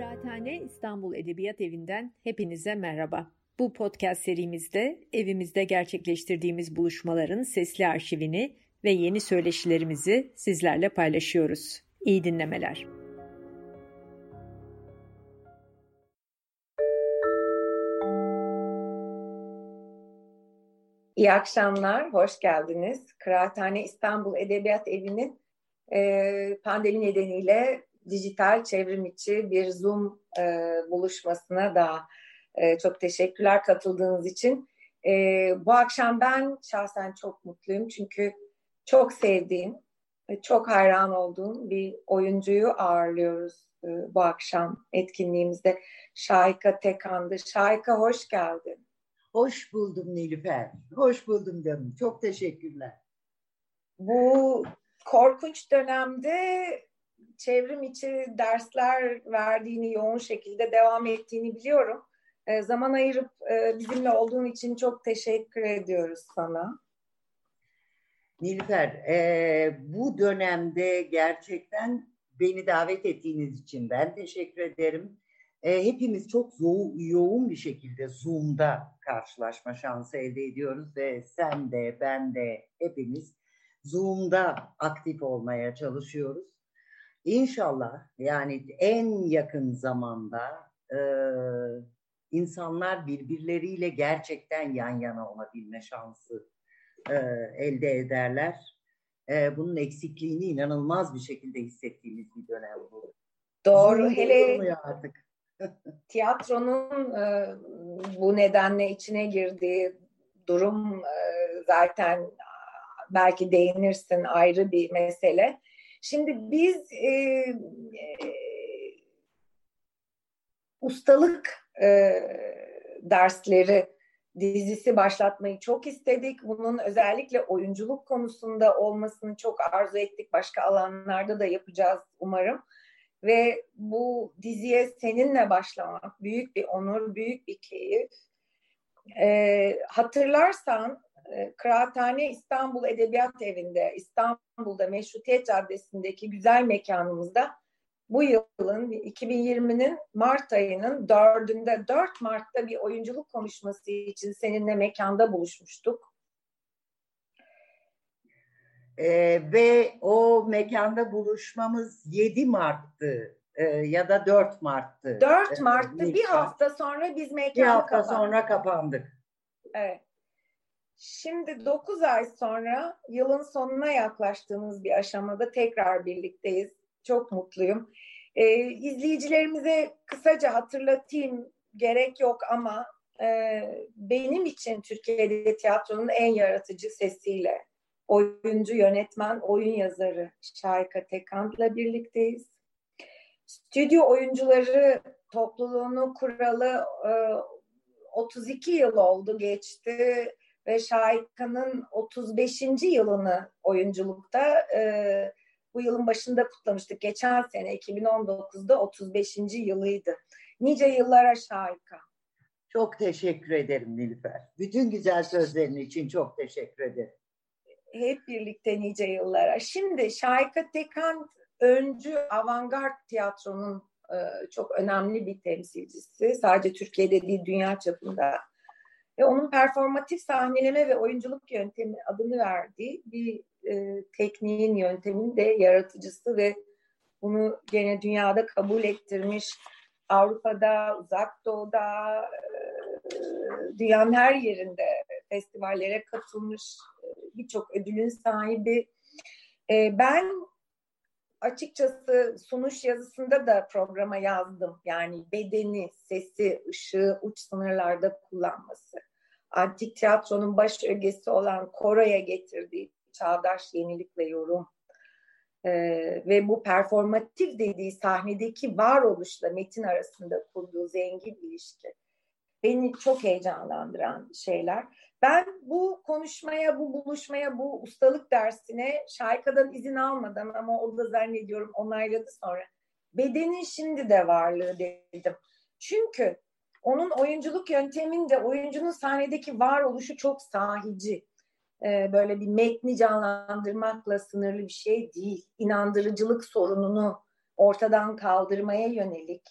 Kıraathane İstanbul Edebiyat Evi'nden hepinize merhaba. Bu podcast serimizde evimizde gerçekleştirdiğimiz buluşmaların sesli arşivini ve yeni söyleşilerimizi sizlerle paylaşıyoruz. İyi dinlemeler. İyi akşamlar, hoş geldiniz. Kıraathane İstanbul Edebiyat Evi'nin pandemi nedeniyle dijital çevrim içi bir Zoom e, buluşmasına da e, çok teşekkürler katıldığınız için. E, bu akşam ben şahsen çok mutluyum çünkü çok sevdiğim ve çok hayran olduğum bir oyuncuyu ağırlıyoruz e, bu akşam etkinliğimizde. Şahika Tekan'dı. Şahika hoş geldin. Hoş buldum Nilüfer. Hoş buldum canım. Çok teşekkürler. Bu korkunç dönemde çevrim içi dersler verdiğini, yoğun şekilde devam ettiğini biliyorum. E, zaman ayırıp e, bizimle olduğun için çok teşekkür ediyoruz sana. Nilüfer, e, bu dönemde gerçekten beni davet ettiğiniz için ben teşekkür ederim. E, hepimiz çok yo- yoğun bir şekilde Zoom'da karşılaşma şansı elde ediyoruz ve sen de ben de hepimiz Zoom'da aktif olmaya çalışıyoruz. İnşallah yani en yakın zamanda e, insanlar birbirleriyle gerçekten yan yana olabilme şansı e, elde ederler. E, bunun eksikliğini inanılmaz bir şekilde hissettiğimiz bir dönem bu. Doğru. Hele artık. tiyatronun e, bu nedenle içine girdiği durum e, zaten belki değinirsin ayrı bir mesele. Şimdi biz e, e, ustalık e, dersleri dizisi başlatmayı çok istedik. Bunun özellikle oyunculuk konusunda olmasını çok arzu ettik. Başka alanlarda da yapacağız umarım. Ve bu diziye seninle başlamak büyük bir onur, büyük bir keyif. Ee, hatırlarsan e, Kıraathane İstanbul Edebiyat Evi'nde, İstanbul'da Meşrutiyet Caddesi'ndeki güzel mekanımızda bu yılın 2020'nin Mart ayının dördünde 4 Mart'ta bir oyunculuk konuşması için seninle mekanda buluşmuştuk. Ee, ve o mekanda buluşmamız 7 Mart'tı e, ya da 4 Mart'tı. 4 ee, Mart'tı. E, bir hafta sonra biz mekanı Bir hafta kapandık. sonra kapandık. Evet. Şimdi 9 ay sonra yılın sonuna yaklaştığımız bir aşamada tekrar birlikteyiz. Çok mutluyum. Ee, izleyicilerimize kısaca hatırlatayım gerek yok ama e, benim için Türkiye'de tiyatronun en yaratıcı sesiyle oyuncu, yönetmen, oyun yazarı Şahika Tekan'la birlikteyiz. Stüdyo oyuncuları topluluğunu kuralı e, 32 yıl oldu geçti ve Şahika'nın 35. yılını oyunculukta e, bu yılın başında kutlamıştık. Geçen sene 2019'da 35. yılıydı. Nice yıllara Şahika. Çok teşekkür ederim Nilüfer. Bütün güzel sözlerin için çok teşekkür ederim. Hep birlikte nice yıllara. Şimdi Şahika Tekan öncü avantgard tiyatronun e, çok önemli bir temsilcisi. Sadece Türkiye'de değil dünya çapında ve onun performatif sahneleme ve oyunculuk yöntemi adını verdiği bir e, tekniğin yöntemin de yaratıcısı ve bunu gene dünyada kabul ettirmiş Avrupa'da, Uzak Doğu'da, e, dünyanın her yerinde festivallere katılmış e, birçok ödülün sahibi. E, ben açıkçası sunuş yazısında da programa yazdım. Yani bedeni, sesi, ışığı uç sınırlarda kullanması antik tiyatronun baş ögesi olan Kora'ya getirdiği çağdaş yenilik ve yorum ee, ve bu performatif dediği sahnedeki varoluşla metin arasında kurduğu zengin ilişki beni çok heyecanlandıran şeyler. Ben bu konuşmaya, bu buluşmaya, bu ustalık dersine Şayka'dan izin almadan ama o da zannediyorum onayladı sonra. Bedenin şimdi de varlığı dedim. Çünkü onun oyunculuk yönteminde oyuncunun sahnedeki varoluşu çok sahici. Ee, böyle bir metni canlandırmakla sınırlı bir şey değil. İnandırıcılık sorununu ortadan kaldırmaya yönelik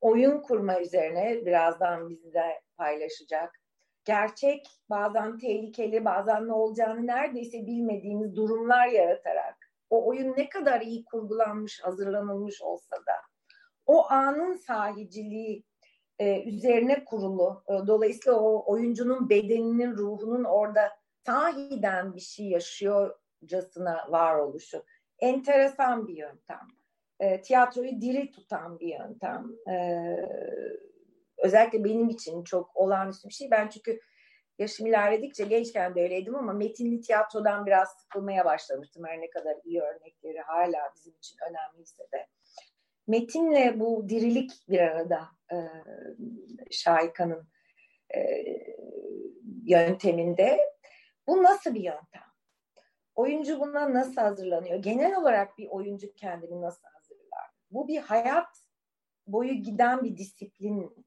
oyun kurma üzerine birazdan bizle paylaşacak. Gerçek, bazen tehlikeli, bazen ne olacağını neredeyse bilmediğimiz durumlar yaratarak o oyun ne kadar iyi kurgulanmış, hazırlanılmış olsa da o anın sahiciliği e, üzerine kurulu. E, dolayısıyla o oyuncunun bedeninin, ruhunun orada sahiden bir şey yaşıyorcasına varoluşu. Enteresan bir yöntem. E, tiyatroyu diri tutan bir yöntem. E, özellikle benim için çok olağanüstü bir şey. Ben çünkü yaşım ilerledikçe gençken de öyleydim ama metinli tiyatrodan biraz sıkılmaya başlamıştım. Her ne kadar iyi örnekleri hala bizim için önemliyse de. Metinle bu dirilik bir arada e, Şahika'nın e, yönteminde. Bu nasıl bir yöntem? Oyuncu buna nasıl hazırlanıyor? Genel olarak bir oyuncu kendini nasıl hazırlar? Bu bir hayat boyu giden bir disiplin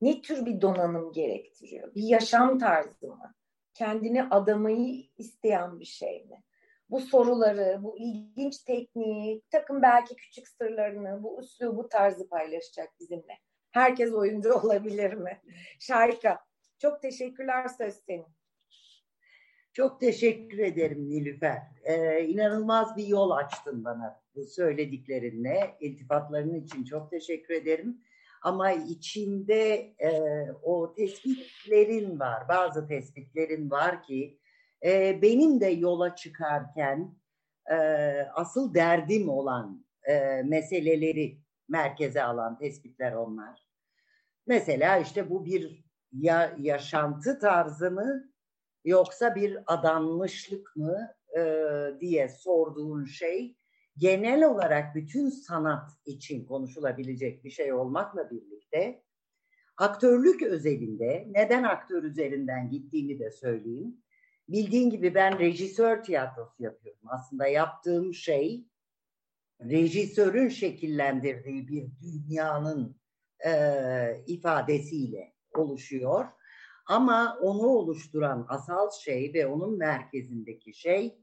ne tür bir donanım gerektiriyor? Bir yaşam tarzı mı? Kendini adamayı isteyen bir şey mi? Bu soruları, bu ilginç tekniği, takım belki küçük sırlarını, bu bu tarzı paylaşacak bizimle. Herkes oyuncu olabilir mi? Şarika, çok teşekkürler söz senin. Çok teşekkür ederim Nilüfer. Ee, inanılmaz bir yol açtın bana bu söylediklerinle. İltifatların için çok teşekkür ederim. Ama içinde e, o tespitlerin var, bazı tespitlerin var ki e, benim de yola çıkarken e, asıl derdim olan e, meseleleri merkeze alan tespitler onlar. Mesela işte bu bir ya, yaşantı tarzı mı yoksa bir adanmışlık mı e, diye sorduğun şey genel olarak bütün sanat için konuşulabilecek bir şey olmakla birlikte aktörlük özelinde neden aktör üzerinden gittiğini de söyleyeyim. Bildiğin gibi ben rejisör tiyatrosu yapıyorum. Aslında yaptığım şey rejisörün şekillendirdiği bir dünyanın e, ifadesiyle oluşuyor. Ama onu oluşturan asal şey ve onun merkezindeki şey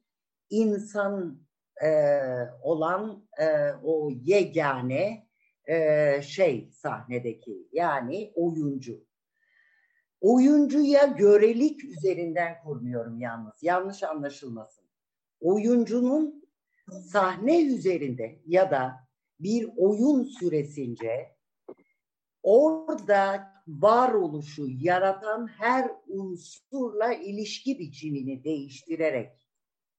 insan e, olan e, o yegane e, şey sahnedeki yani oyuncu. Oyuncuya görelik üzerinden kurmuyorum yalnız. Yanlış anlaşılmasın. Oyuncunun sahne üzerinde ya da bir oyun süresince orada varoluşu yaratan her unsurla ilişki biçimini değiştirerek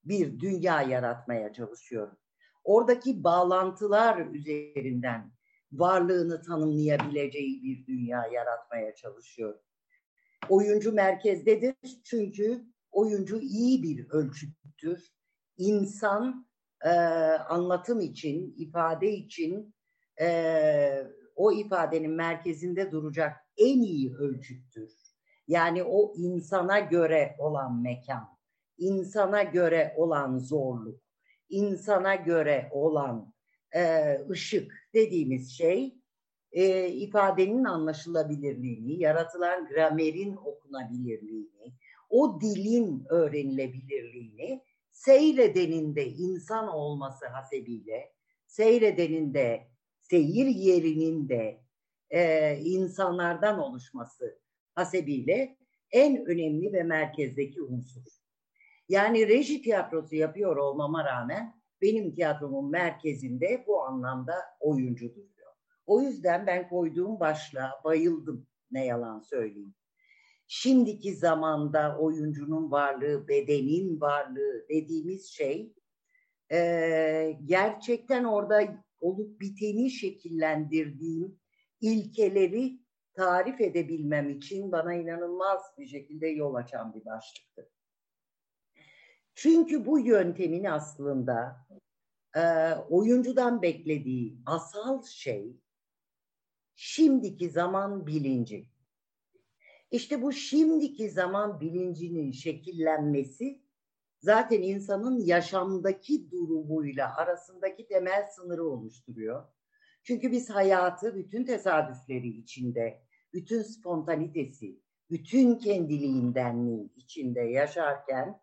bir dünya yaratmaya çalışıyorum. Oradaki bağlantılar üzerinden varlığını tanımlayabileceği bir dünya yaratmaya çalışıyorum. Oyuncu merkezdedir çünkü oyuncu iyi bir ölçüttür. İnsan e, anlatım için, ifade için e, o ifadenin merkezinde duracak en iyi ölçüttür. Yani o insana göre olan mekan insana göre olan zorluk, insana göre olan e, ışık dediğimiz şey e, ifadenin anlaşılabilirliğini, yaratılan gramerin okunabilirliğini, o dilin öğrenilebilirliğini seyredenin de insan olması hasebiyle, seyredenin de seyir yerinin de e, insanlardan oluşması hasebiyle en önemli ve merkezdeki unsur. Yani reji tiyatrosu yapıyor olmama rağmen benim tiyatromun merkezinde bu anlamda oyuncu duruyor. O yüzden ben koyduğum başlığa bayıldım ne yalan söyleyeyim. Şimdiki zamanda oyuncunun varlığı, bedenin varlığı dediğimiz şey e, gerçekten orada olup biteni şekillendirdiğim ilkeleri tarif edebilmem için bana inanılmaz bir şekilde yol açan bir başlıktı. Çünkü bu yöntemin aslında e, oyuncudan beklediği asal şey şimdiki zaman bilinci. İşte bu şimdiki zaman bilincinin şekillenmesi zaten insanın yaşamdaki durumuyla arasındaki temel sınırı oluşturuyor. Çünkü biz hayatı bütün tesadüfleri içinde, bütün spontanitesi, bütün kendiliğindenliği içinde yaşarken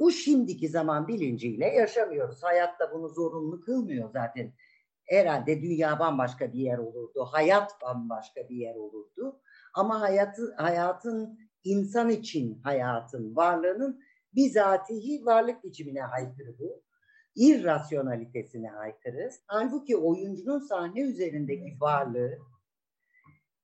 bu şimdiki zaman bilinciyle yaşamıyoruz. Hayatta bunu zorunlu kılmıyor zaten. herhalde dünya bambaşka bir yer olurdu. Hayat bambaşka bir yer olurdu. Ama hayatı, hayatın insan için hayatın, varlığının bizatihi varlık biçimine aykırı bu. İrrasyonalitesine aykırı. Halbuki oyuncunun sahne üzerindeki varlığı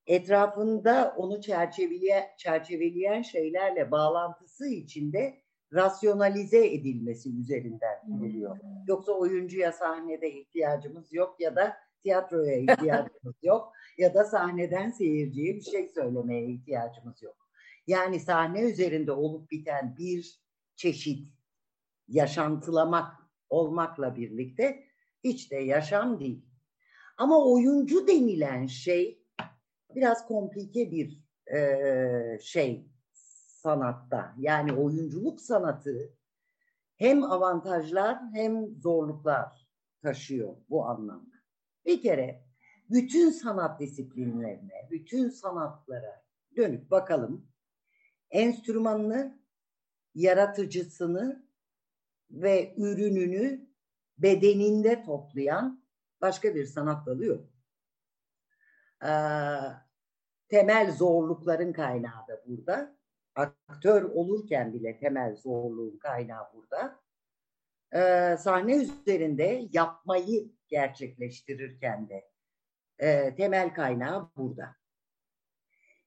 etrafında onu çerçeveleyen, çerçeveleyen şeylerle bağlantısı içinde rasyonalize edilmesi üzerinden kuruluyor. Yoksa oyuncuya sahnede ihtiyacımız yok ya da tiyatroya ihtiyacımız yok ya da sahneden seyirciye bir şey söylemeye ihtiyacımız yok. Yani sahne üzerinde olup biten bir çeşit yaşantılamak olmakla birlikte hiç de yaşam değil. Ama oyuncu denilen şey biraz komplike bir e, şey sanatta. Yani oyunculuk sanatı hem avantajlar hem zorluklar taşıyor bu anlamda. Bir kere bütün sanat disiplinlerine, bütün sanatlara dönüp bakalım. Enstrümanını, yaratıcısını ve ürününü bedeninde toplayan başka bir sanat dalı yok. Ee, temel zorlukların kaynağı da burada. Aktör olurken bile temel zorluğun kaynağı burada. Ee, sahne üzerinde yapmayı gerçekleştirirken de e, temel kaynağı burada.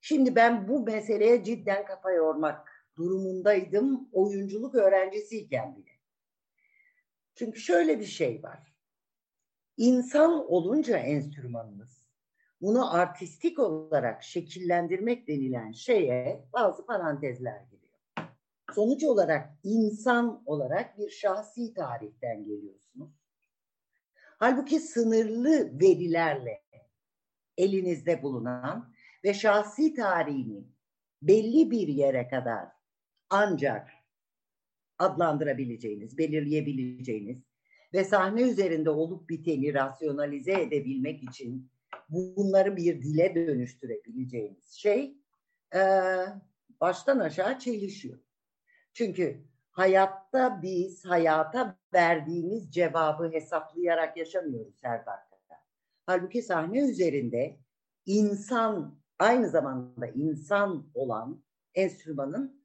Şimdi ben bu meseleye cidden kafa yormak durumundaydım oyunculuk öğrencisiyken bile. Çünkü şöyle bir şey var. İnsan olunca enstrümanımız bunu artistik olarak şekillendirmek denilen şeye bazı parantezler giriyor. Sonuç olarak insan olarak bir şahsi tarihten geliyorsunuz. Halbuki sınırlı verilerle elinizde bulunan ve şahsi tarihini belli bir yere kadar ancak adlandırabileceğiniz, belirleyebileceğiniz ve sahne üzerinde olup biteni rasyonalize edebilmek için bunları bir dile dönüştürebileceğiniz şey e, baştan aşağı çelişiyor. Çünkü hayatta biz hayata verdiğimiz cevabı hesaplayarak yaşamıyoruz her dakika. Halbuki sahne üzerinde insan aynı zamanda insan olan enstrümanın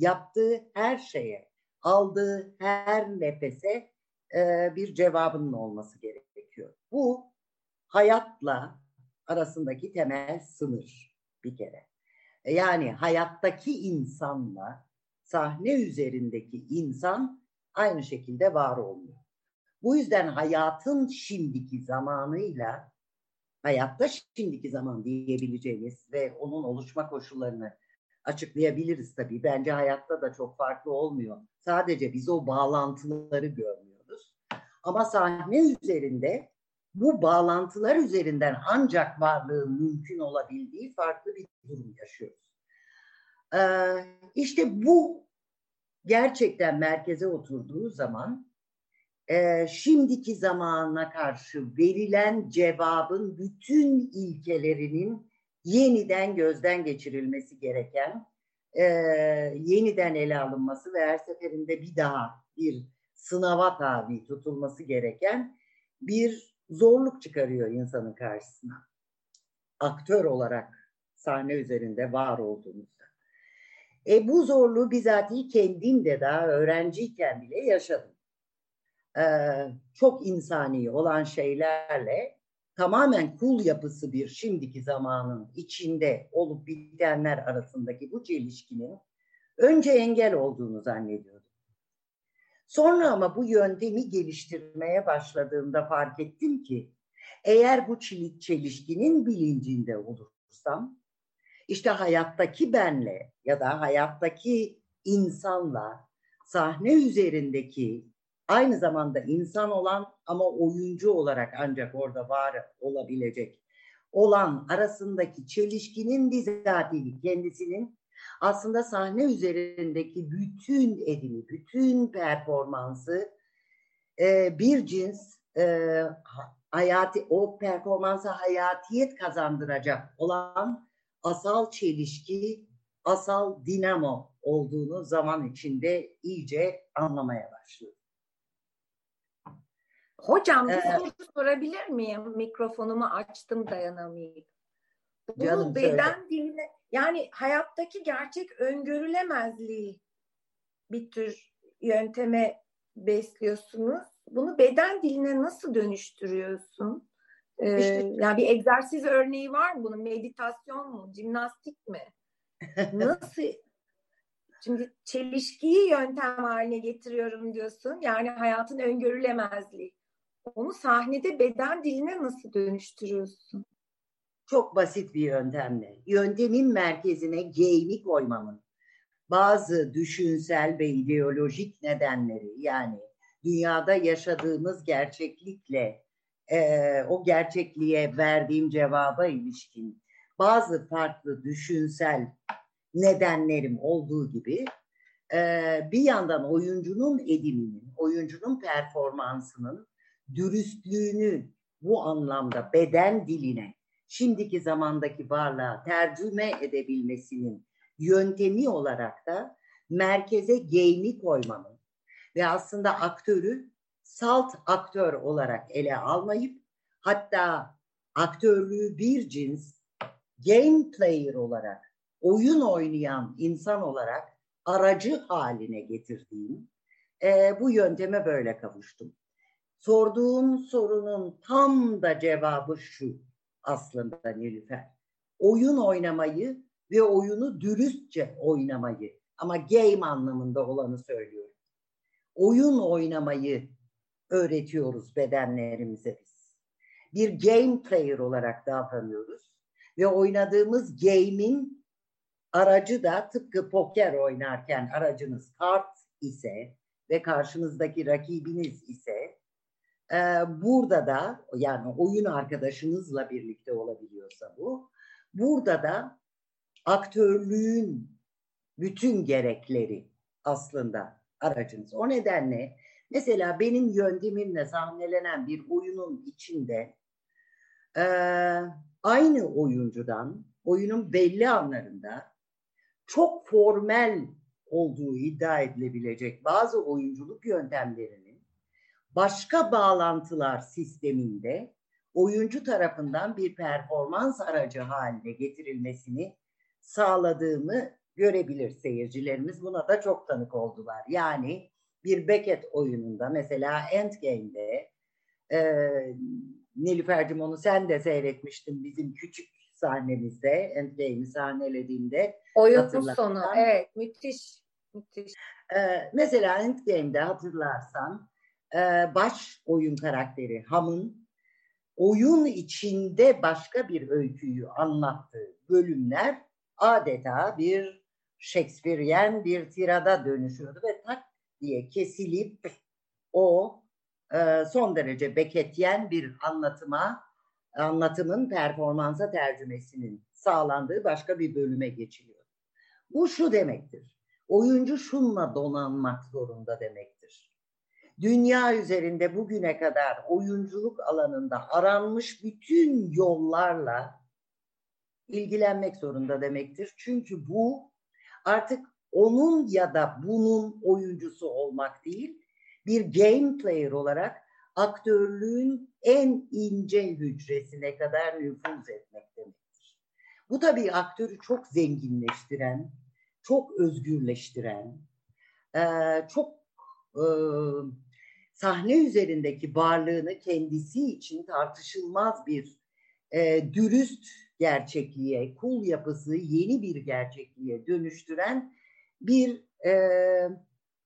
yaptığı her şeye, aldığı her nefese e, bir cevabının olması gerekiyor. Bu hayatla arasındaki temel sınır bir kere. E, yani hayattaki insanla sahne üzerindeki insan aynı şekilde var olmuyor. Bu yüzden hayatın şimdiki zamanıyla hayatta şimdiki zaman diyebileceğimiz ve onun oluşma koşullarını açıklayabiliriz tabii. Bence hayatta da çok farklı olmuyor. Sadece biz o bağlantıları görmüyoruz. Ama sahne üzerinde bu bağlantılar üzerinden ancak varlığın mümkün olabildiği farklı bir durum yaşıyoruz. Ee, işte bu gerçekten merkeze oturduğu zaman e, şimdiki zamana karşı verilen cevabın bütün ilkelerinin yeniden gözden geçirilmesi gereken, e, yeniden ele alınması ve her seferinde bir daha bir sınava tabi tutulması gereken bir zorluk çıkarıyor insanın karşısına. Aktör olarak sahne üzerinde var olduğumuzda. E, bu zorluğu bizatihi kendim de daha öğrenciyken bile yaşadım. E, çok insani olan şeylerle tamamen kul yapısı bir şimdiki zamanın içinde olup bitenler arasındaki bu çelişkinin önce engel olduğunu zannediyordum. Sonra ama bu yöntemi geliştirmeye başladığımda fark ettim ki eğer bu çelişkinin bilincinde olursam işte hayattaki benle ya da hayattaki insanla sahne üzerindeki aynı zamanda insan olan ama oyuncu olarak ancak orada var olabilecek olan arasındaki çelişkinin bizatihi kendisinin aslında sahne üzerindeki bütün edimi, bütün performansı e, bir cins e, hayati, o performansa hayatiyet kazandıracak olan asal çelişki, asal dinamo olduğunu zaman içinde iyice anlamaya başlıyor. Hocam bir ee, soru sorabilir miyim? Mikrofonumu açtım dayanamayıp. Bu Canım, beden söyle. diline yani hayattaki gerçek öngörülemezliği bir tür yönteme besliyorsunuz. Bunu beden diline nasıl dönüştürüyorsun? Ee, işte, yani bir egzersiz örneği var mı bunun? Meditasyon mu? Jimnastik mi? Nasıl? Şimdi çelişkiyi yöntem haline getiriyorum diyorsun. Yani hayatın öngörülemezliği. Onu sahnede beden diline nasıl dönüştürüyorsun? Çok basit bir yöntemle. Yöntemin merkezine game'i koymamın bazı düşünsel ve ideolojik nedenleri yani dünyada yaşadığımız gerçeklikle e, o gerçekliğe verdiğim cevaba ilişkin bazı farklı düşünsel nedenlerim olduğu gibi e, bir yandan oyuncunun ediminin, oyuncunun performansının dürüstlüğünü bu anlamda beden diline, şimdiki zamandaki varlığa tercüme edebilmesinin yöntemi olarak da merkeze game'i koymamın ve aslında aktörü salt aktör olarak ele almayıp hatta aktörlüğü bir cins game player olarak oyun oynayan insan olarak aracı haline getirdiğim e, bu yönteme böyle kavuştum. Sorduğun sorunun tam da cevabı şu aslında Nilüfer. Oyun oynamayı ve oyunu dürüstçe oynamayı ama game anlamında olanı söylüyorum. Oyun oynamayı öğretiyoruz bedenlerimize biz. Bir game player olarak davranıyoruz ve oynadığımız game'in aracı da tıpkı poker oynarken aracınız kart ise ve karşınızdaki rakibiniz ise e, burada da yani oyun arkadaşınızla birlikte olabiliyorsa bu burada da aktörlüğün bütün gerekleri aslında aracınız. O nedenle mesela benim yöntemimle sahnelenen bir oyunun içinde e, aynı oyuncudan oyunun belli anlarında çok formel olduğu iddia edilebilecek bazı oyunculuk yöntemlerinin başka bağlantılar sisteminde oyuncu tarafından bir performans aracı haline getirilmesini sağladığımı görebilir seyircilerimiz. Buna da çok tanık oldular. Yani bir Beckett oyununda mesela Endgame'de e, Nilüfer'cim onu sen de seyretmiştin bizim küçük sahnemizde Endgame'i sahnelediğinde. Oyunun sonu evet müthiş. müthiş. E, mesela Endgame'de hatırlarsan e, baş oyun karakteri Ham'ın oyun içinde başka bir öyküyü anlattığı bölümler adeta bir Shakespearean bir tirada dönüşüyordu ve tak diye kesilip o e, son derece Becketyen bir anlatıma anlatımın performansa tercümesinin sağlandığı başka bir bölüme geçiliyor. Bu şu demektir. Oyuncu şunla donanmak zorunda demektir. Dünya üzerinde bugüne kadar oyunculuk alanında aranmış bütün yollarla ilgilenmek zorunda demektir. Çünkü bu artık onun ya da bunun oyuncusu olmak değil, bir game player olarak aktörlüğün en ince hücresine kadar nüfuz etmek demektir. Bu tabii aktörü çok zenginleştiren, çok özgürleştiren, çok sahne üzerindeki varlığını kendisi için tartışılmaz bir dürüst gerçekliğe, kul yapısı yeni bir gerçekliğe dönüştüren bir e,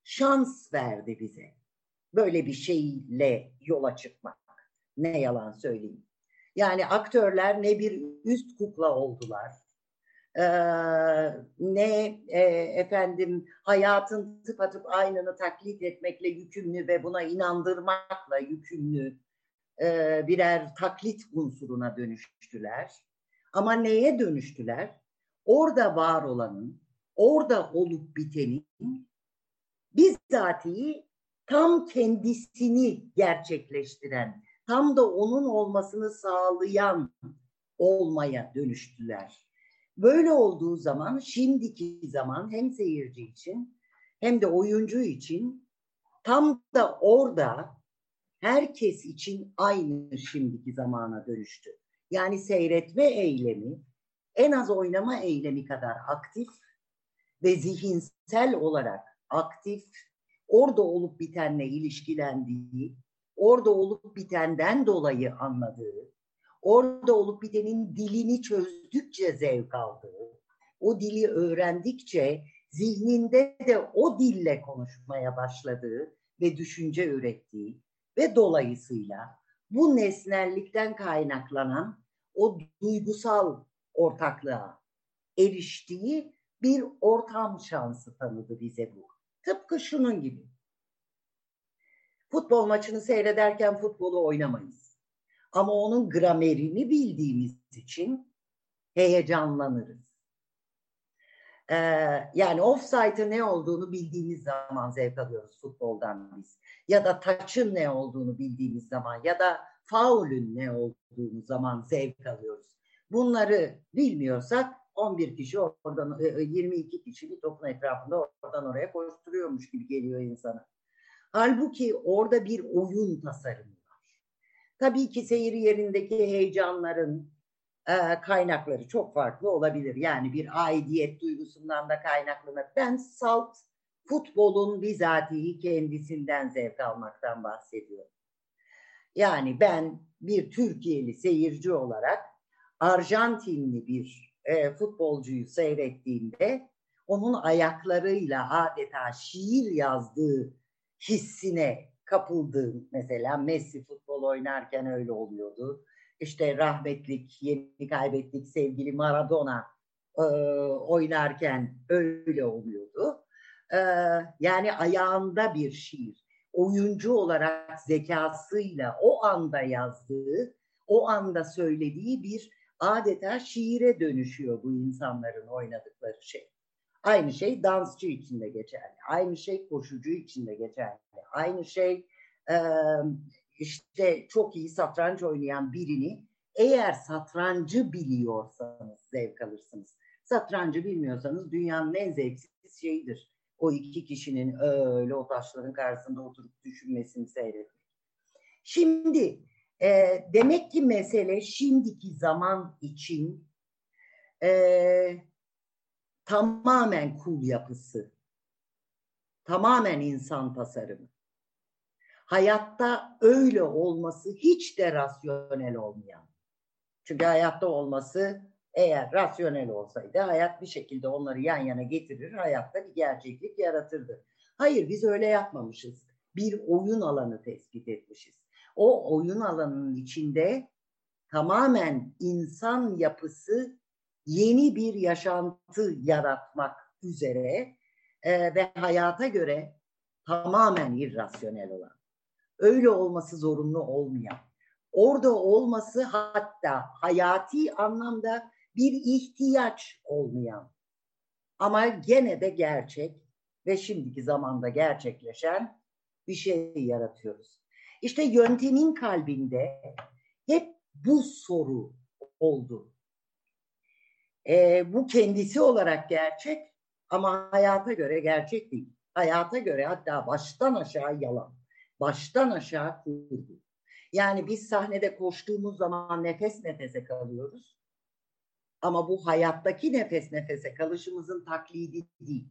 şans verdi bize. Böyle bir şeyle yola çıkmak. Ne yalan söyleyeyim. Yani aktörler ne bir üst kukla oldular. Ee, ne e, efendim hayatın tıpatıp aynını taklit etmekle yükümlü ve buna inandırmakla yükümlü e, birer taklit unsuruna dönüştüler ama neye dönüştüler? Orada var olanın, orada olup bitenin bizzatihi tam kendisini gerçekleştiren, tam da onun olmasını sağlayan olmaya dönüştüler. Böyle olduğu zaman şimdiki zaman hem seyirci için hem de oyuncu için tam da orada herkes için aynı şimdiki zamana dönüştü. Yani seyretme eylemi en az oynama eylemi kadar aktif ve zihinsel olarak aktif, orada olup bitenle ilişkilendiği, orada olup bitenden dolayı anladığı, orada olup bitenin dilini çözdükçe zevk aldığı, o dili öğrendikçe zihninde de o dille konuşmaya başladığı ve düşünce ürettiği ve dolayısıyla bu nesnellikten kaynaklanan o duygusal ortaklığa eriştiği bir ortam şansı tanıdı bize bu. Tıpkı şunun gibi. Futbol maçını seyrederken futbolu oynamayız. Ama onun gramerini bildiğimiz için heyecanlanırız. Ee, yani offside'ın ne olduğunu bildiğimiz zaman zevk alıyoruz futboldan biz. Ya da taçın ne olduğunu bildiğimiz zaman ya da faulün ne olduğunu zaman zevk alıyoruz. Bunları bilmiyorsak 11 kişi oradan 22 e, kişi bir topun etrafında oradan oraya koşturuyormuş gibi geliyor insana. Halbuki orada bir oyun tasarımı. Tabii ki seyir yerindeki heyecanların e, kaynakları çok farklı olabilir. Yani bir aidiyet duygusundan da kaynaklanır. Ben salt futbolun bizatihi kendisinden zevk almaktan bahsediyorum. Yani ben bir Türkiye'li seyirci olarak Arjantinli bir e, futbolcuyu seyrettiğimde onun ayaklarıyla adeta şiir yazdığı hissine kapıldığım mesela Messi futbol oynarken öyle oluyordu. İşte rahmetlik, yeni kaybettik sevgili Maradona e, oynarken öyle oluyordu. E, yani ayağında bir şiir. Oyuncu olarak zekasıyla o anda yazdığı, o anda söylediği bir adeta şiire dönüşüyor bu insanların oynadıkları şey. Aynı şey dansçı için de geçerli. Aynı şey koşucu için de geçerli. Aynı şey işte çok iyi satranç oynayan birini eğer satrancı biliyorsanız zevk alırsınız. Satrancı bilmiyorsanız dünyanın en zevksiz şeyidir. O iki kişinin öyle o taşların karşısında oturup düşünmesini seyretmek. Şimdi e, demek ki mesele şimdiki zaman için e, tamamen kul yapısı, tamamen insan tasarımı. Hayatta öyle olması hiç de rasyonel olmayan. Çünkü hayatta olması eğer rasyonel olsaydı hayat bir şekilde onları yan yana getirir, hayatta bir gerçeklik yaratırdı. Hayır biz öyle yapmamışız. Bir oyun alanı tespit etmişiz o oyun alanının içinde tamamen insan yapısı yeni bir yaşantı yaratmak üzere e, ve hayata göre tamamen irrasyonel olan. Öyle olması zorunlu olmayan. Orada olması hatta hayati anlamda bir ihtiyaç olmayan. Ama gene de gerçek ve şimdiki zamanda gerçekleşen bir şey yaratıyoruz. İşte yöntemin kalbinde hep bu soru oldu. E, bu kendisi olarak gerçek ama hayata göre gerçek değil. Hayata göre hatta baştan aşağı yalan. Baştan aşağı kurgu. Yani biz sahnede koştuğumuz zaman nefes nefese kalıyoruz. Ama bu hayattaki nefes nefese kalışımızın taklidi değil.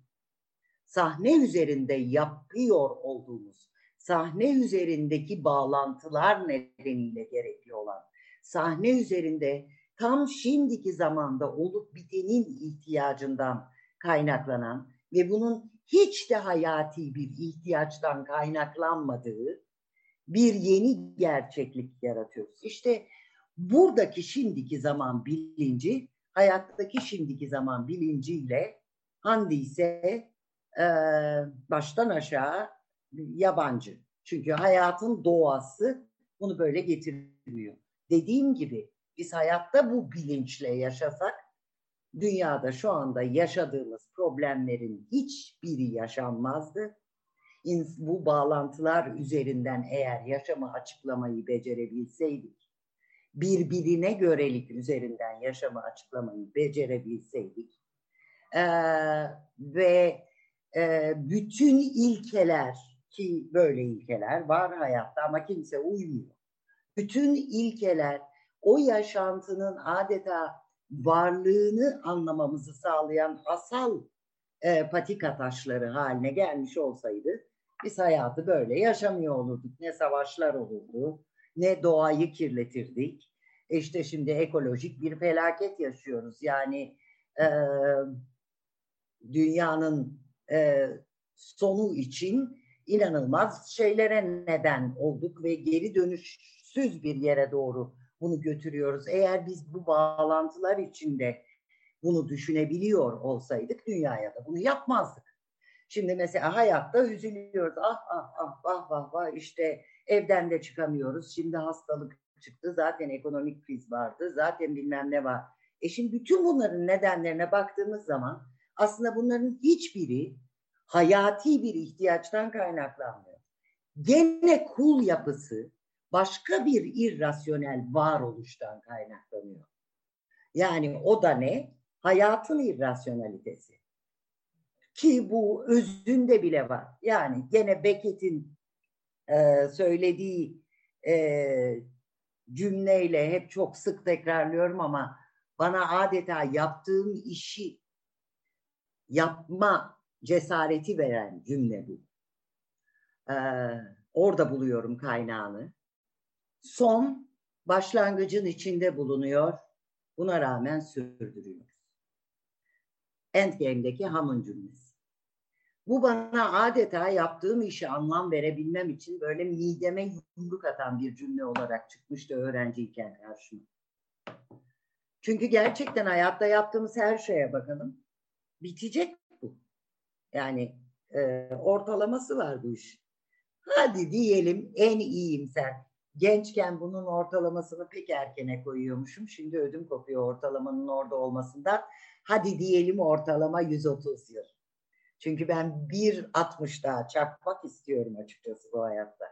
Sahne üzerinde yapıyor olduğumuz sahne üzerindeki bağlantılar nedeniyle gerekli olan, sahne üzerinde tam şimdiki zamanda olup bitenin ihtiyacından kaynaklanan ve bunun hiç de hayati bir ihtiyaçtan kaynaklanmadığı bir yeni gerçeklik yaratıyoruz. İşte buradaki şimdiki zaman bilinci hayattaki şimdiki zaman bilinciyle Handi ise e, baştan aşağı yabancı. Çünkü hayatın doğası bunu böyle getirmiyor. Dediğim gibi biz hayatta bu bilinçle yaşasak dünyada şu anda yaşadığımız problemlerin hiçbiri yaşanmazdı. Bu bağlantılar üzerinden eğer yaşamı açıklamayı becerebilseydik, birbirine görelik üzerinden yaşamı açıklamayı becerebilseydik ee, ve e, bütün ilkeler ki böyle ilkeler var hayatta ama kimse uymuyor. Bütün ilkeler o yaşantının adeta varlığını anlamamızı sağlayan asal e, patika taşları haline gelmiş olsaydı biz hayatı böyle yaşamıyor olurduk. Ne savaşlar olurdu, ne doğayı kirletirdik. E işte şimdi ekolojik bir felaket yaşıyoruz. Yani e, dünyanın e, sonu için inanılmaz şeylere neden olduk ve geri dönüşsüz bir yere doğru bunu götürüyoruz. Eğer biz bu bağlantılar içinde bunu düşünebiliyor olsaydık dünyaya da bunu yapmazdık. Şimdi mesela hayatta üzülüyoruz. Ah ah ah vah vah vah işte evden de çıkamıyoruz. Şimdi hastalık çıktı. Zaten ekonomik kriz vardı. Zaten bilmem ne var. E şimdi bütün bunların nedenlerine baktığımız zaman aslında bunların hiçbiri hayati bir ihtiyaçtan kaynaklanmıyor. Gene kul yapısı başka bir irrasyonel varoluştan kaynaklanıyor. Yani o da ne? Hayatın irrasyonalitesi. Ki bu özünde bile var. Yani gene Beckett'in e, söylediği e, cümleyle hep çok sık tekrarlıyorum ama bana adeta yaptığım işi yapma cesareti veren cümle bu. Ee, orada buluyorum kaynağını. Son başlangıcın içinde bulunuyor. Buna rağmen sürdürüyor. Endgame'deki Ham'ın cümlesi. Bu bana adeta yaptığım işe anlam verebilmem için böyle mideme yumruk atan bir cümle olarak çıkmıştı öğrenciyken karşıma. Çünkü gerçekten hayatta yaptığımız her şeye bakalım. Bitecek bu. Yani e, ortalaması var bu iş. Hadi diyelim en iyiyim sen. Gençken bunun ortalamasını pek erkene koyuyormuşum. Şimdi ödüm kopuyor ortalamanın orada olmasından. Hadi diyelim ortalama 130 yıl. Çünkü ben 1.60 daha çarpmak istiyorum açıkçası bu hayatta.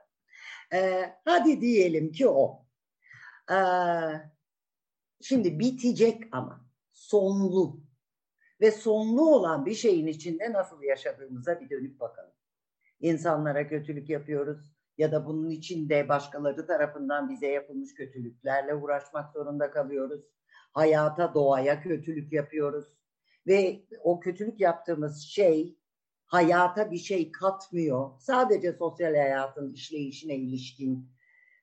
Ee, hadi diyelim ki o. Ee, şimdi bitecek ama sonlu ve sonlu olan bir şeyin içinde nasıl yaşadığımıza bir dönüp bakalım. İnsanlara kötülük yapıyoruz ya da bunun içinde başkaları tarafından bize yapılmış kötülüklerle uğraşmak zorunda kalıyoruz. Hayata, doğaya kötülük yapıyoruz ve o kötülük yaptığımız şey hayata bir şey katmıyor. Sadece sosyal hayatın işleyişine ilişkin,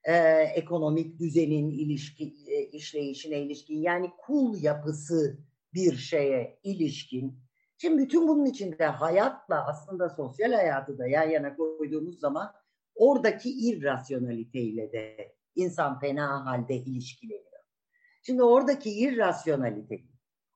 e, ekonomik düzenin ilişki, e, işleyişine ilişkin yani kul yapısı bir şeye ilişkin. Şimdi bütün bunun içinde hayatla aslında sosyal hayatı da yan yana koyduğumuz zaman oradaki irrasyonaliteyle de insan fena halde ilişkileniyor. Şimdi oradaki irrasyonaliteyi,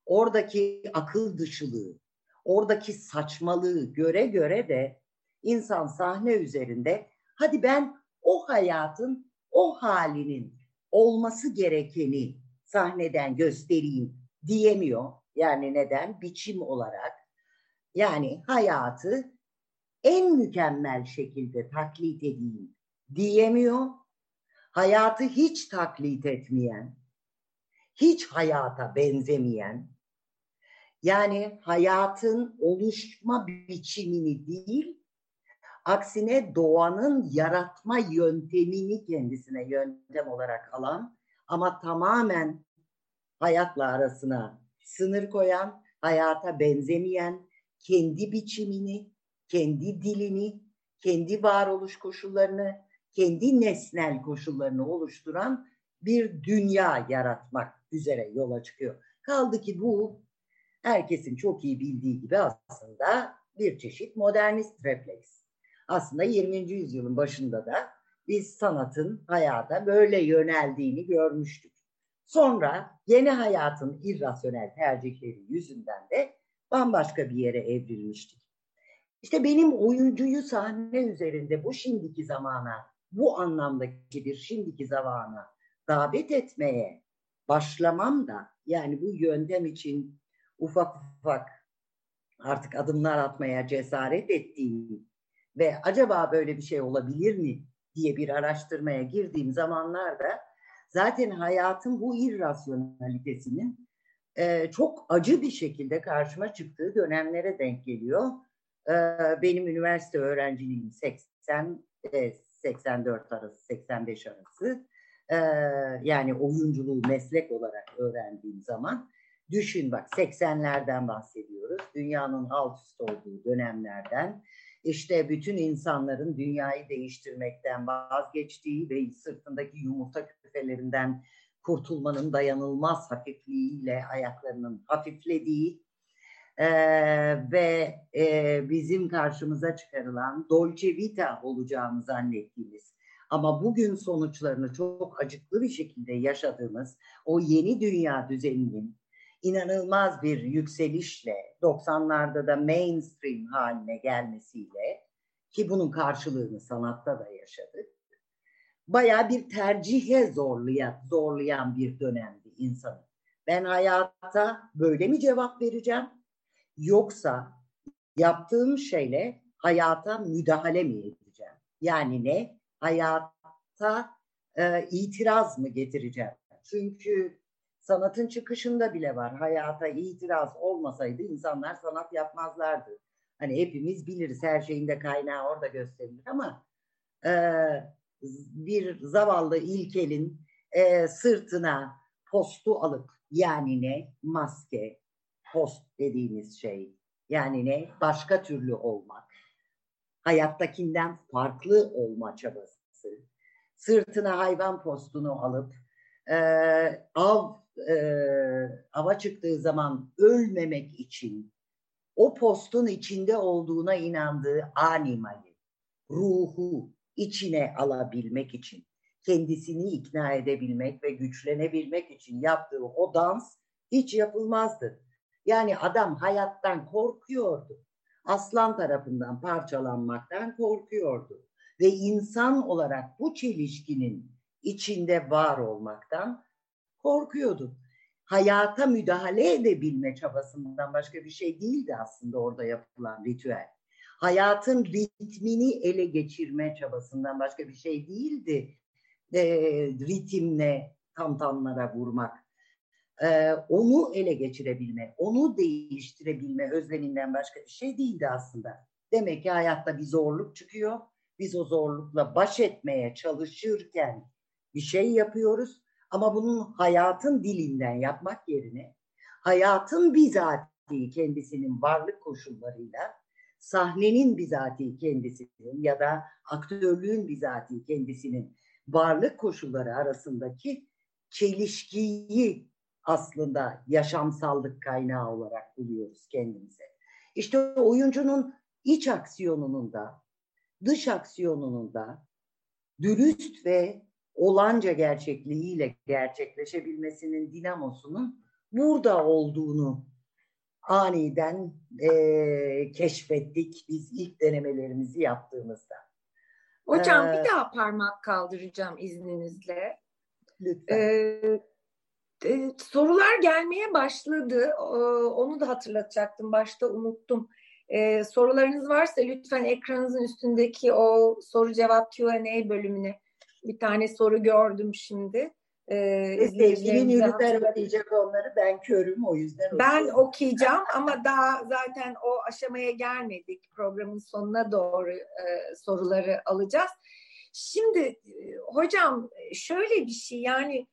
oradaki akıl dışılığı, oradaki saçmalığı göre göre de insan sahne üzerinde hadi ben o hayatın o halinin olması gerekeni sahneden göstereyim diyemiyor. Yani neden? Biçim olarak. Yani hayatı en mükemmel şekilde taklit edeyim diyemiyor. Hayatı hiç taklit etmeyen, hiç hayata benzemeyen, yani hayatın oluşma biçimini değil, aksine doğanın yaratma yöntemini kendisine yöntem olarak alan ama tamamen hayatla arasına sınır koyan, hayata benzemeyen, kendi biçimini, kendi dilini, kendi varoluş koşullarını, kendi nesnel koşullarını oluşturan bir dünya yaratmak üzere yola çıkıyor. Kaldı ki bu herkesin çok iyi bildiği gibi aslında bir çeşit modernist refleks. Aslında 20. yüzyılın başında da biz sanatın hayata böyle yöneldiğini görmüştük. Sonra yeni hayatın irrasyonel tercihleri yüzünden de bambaşka bir yere evrilmiştik. İşte benim oyuncuyu sahne üzerinde bu şimdiki zamana, bu anlamdaki bir şimdiki zamana davet etmeye başlamam da yani bu yöntem için ufak ufak artık adımlar atmaya cesaret ettiğim ve acaba böyle bir şey olabilir mi diye bir araştırmaya girdiğim zamanlarda zaten hayatın bu irrasyonalitesinin e, çok acı bir şekilde karşıma çıktığı dönemlere denk geliyor. E, benim üniversite öğrenciliğim 80 e, 84 arası 85 arası e, yani oyunculuğu meslek olarak öğrendiğim zaman düşün bak 80'lerden bahsediyoruz. Dünyanın alt üst olduğu dönemlerden işte bütün insanların dünyayı değiştirmekten vazgeçtiği ve sırtındaki yumurta küfelerinden kurtulmanın dayanılmaz hafifliğiyle ayaklarının hafiflediği e, ve e, bizim karşımıza çıkarılan Dolce Vita olacağını zannettiğimiz ama bugün sonuçlarını çok acıklı bir şekilde yaşadığımız o yeni dünya düzeninin inanılmaz bir yükselişle 90'larda da mainstream haline gelmesiyle ki bunun karşılığını sanatta da yaşadık. Baya bir tercihe zorlayan, zorlayan bir dönemdi insanın. Ben hayata böyle mi cevap vereceğim? Yoksa yaptığım şeyle hayata müdahale mi edeceğim? Yani ne? Hayata e, itiraz mı getireceğim? Çünkü sanatın çıkışında bile var. Hayata itiraz olmasaydı insanlar sanat yapmazlardı. Hani hepimiz biliriz her şeyin de kaynağı orada gösterilir ama e, bir zavallı ilkelin e, sırtına postu alıp yani ne maske post dediğimiz şey. Yani ne? Başka türlü olmak. Hayattakinden farklı olma çabası. Sırtına hayvan postunu alıp e, av e, ava çıktığı zaman ölmemek için o postun içinde olduğuna inandığı animali, ruhu içine alabilmek için, kendisini ikna edebilmek ve güçlenebilmek için yaptığı o dans hiç yapılmazdı. Yani adam hayattan korkuyordu. Aslan tarafından parçalanmaktan korkuyordu. Ve insan olarak bu çelişkinin içinde var olmaktan korkuyordu. Hayata müdahale edebilme çabasından başka bir şey değildi aslında orada yapılan ritüel. Hayatın ritmini ele geçirme çabasından başka bir şey değildi. E, ritimle tamtamlara vurmak. E, onu ele geçirebilme, onu değiştirebilme özleminden başka bir şey değildi aslında. Demek ki hayatta bir zorluk çıkıyor. Biz o zorlukla baş etmeye çalışırken bir şey yapıyoruz ama bunun hayatın dilinden yapmak yerine hayatın bizatihi kendisinin varlık koşullarıyla sahnenin bizatihi kendisinin ya da aktörlüğün bizatihi kendisinin varlık koşulları arasındaki çelişkiyi aslında yaşamsallık kaynağı olarak buluyoruz kendimize. İşte oyuncunun iç aksiyonunun da dış aksiyonunun da dürüst ve olanca gerçekliğiyle gerçekleşebilmesinin dinamosunun burada olduğunu aniden e, keşfettik biz ilk denemelerimizi yaptığımızda. Hocam ee, bir daha parmak kaldıracağım izninizle. Lütfen. Ee, sorular gelmeye başladı. Onu da hatırlatacaktım. Başta unuttum. Ee, sorularınız varsa lütfen ekranınızın üstündeki o soru cevap Q&A bölümüne bir tane soru gördüm şimdi. Ee, Sevgili Nilüfer okuyacak onları. Ben körüm o yüzden Ben okuyacağım ama daha zaten o aşamaya gelmedik. Programın sonuna doğru e, soruları alacağız. Şimdi e, hocam şöyle bir şey yani e,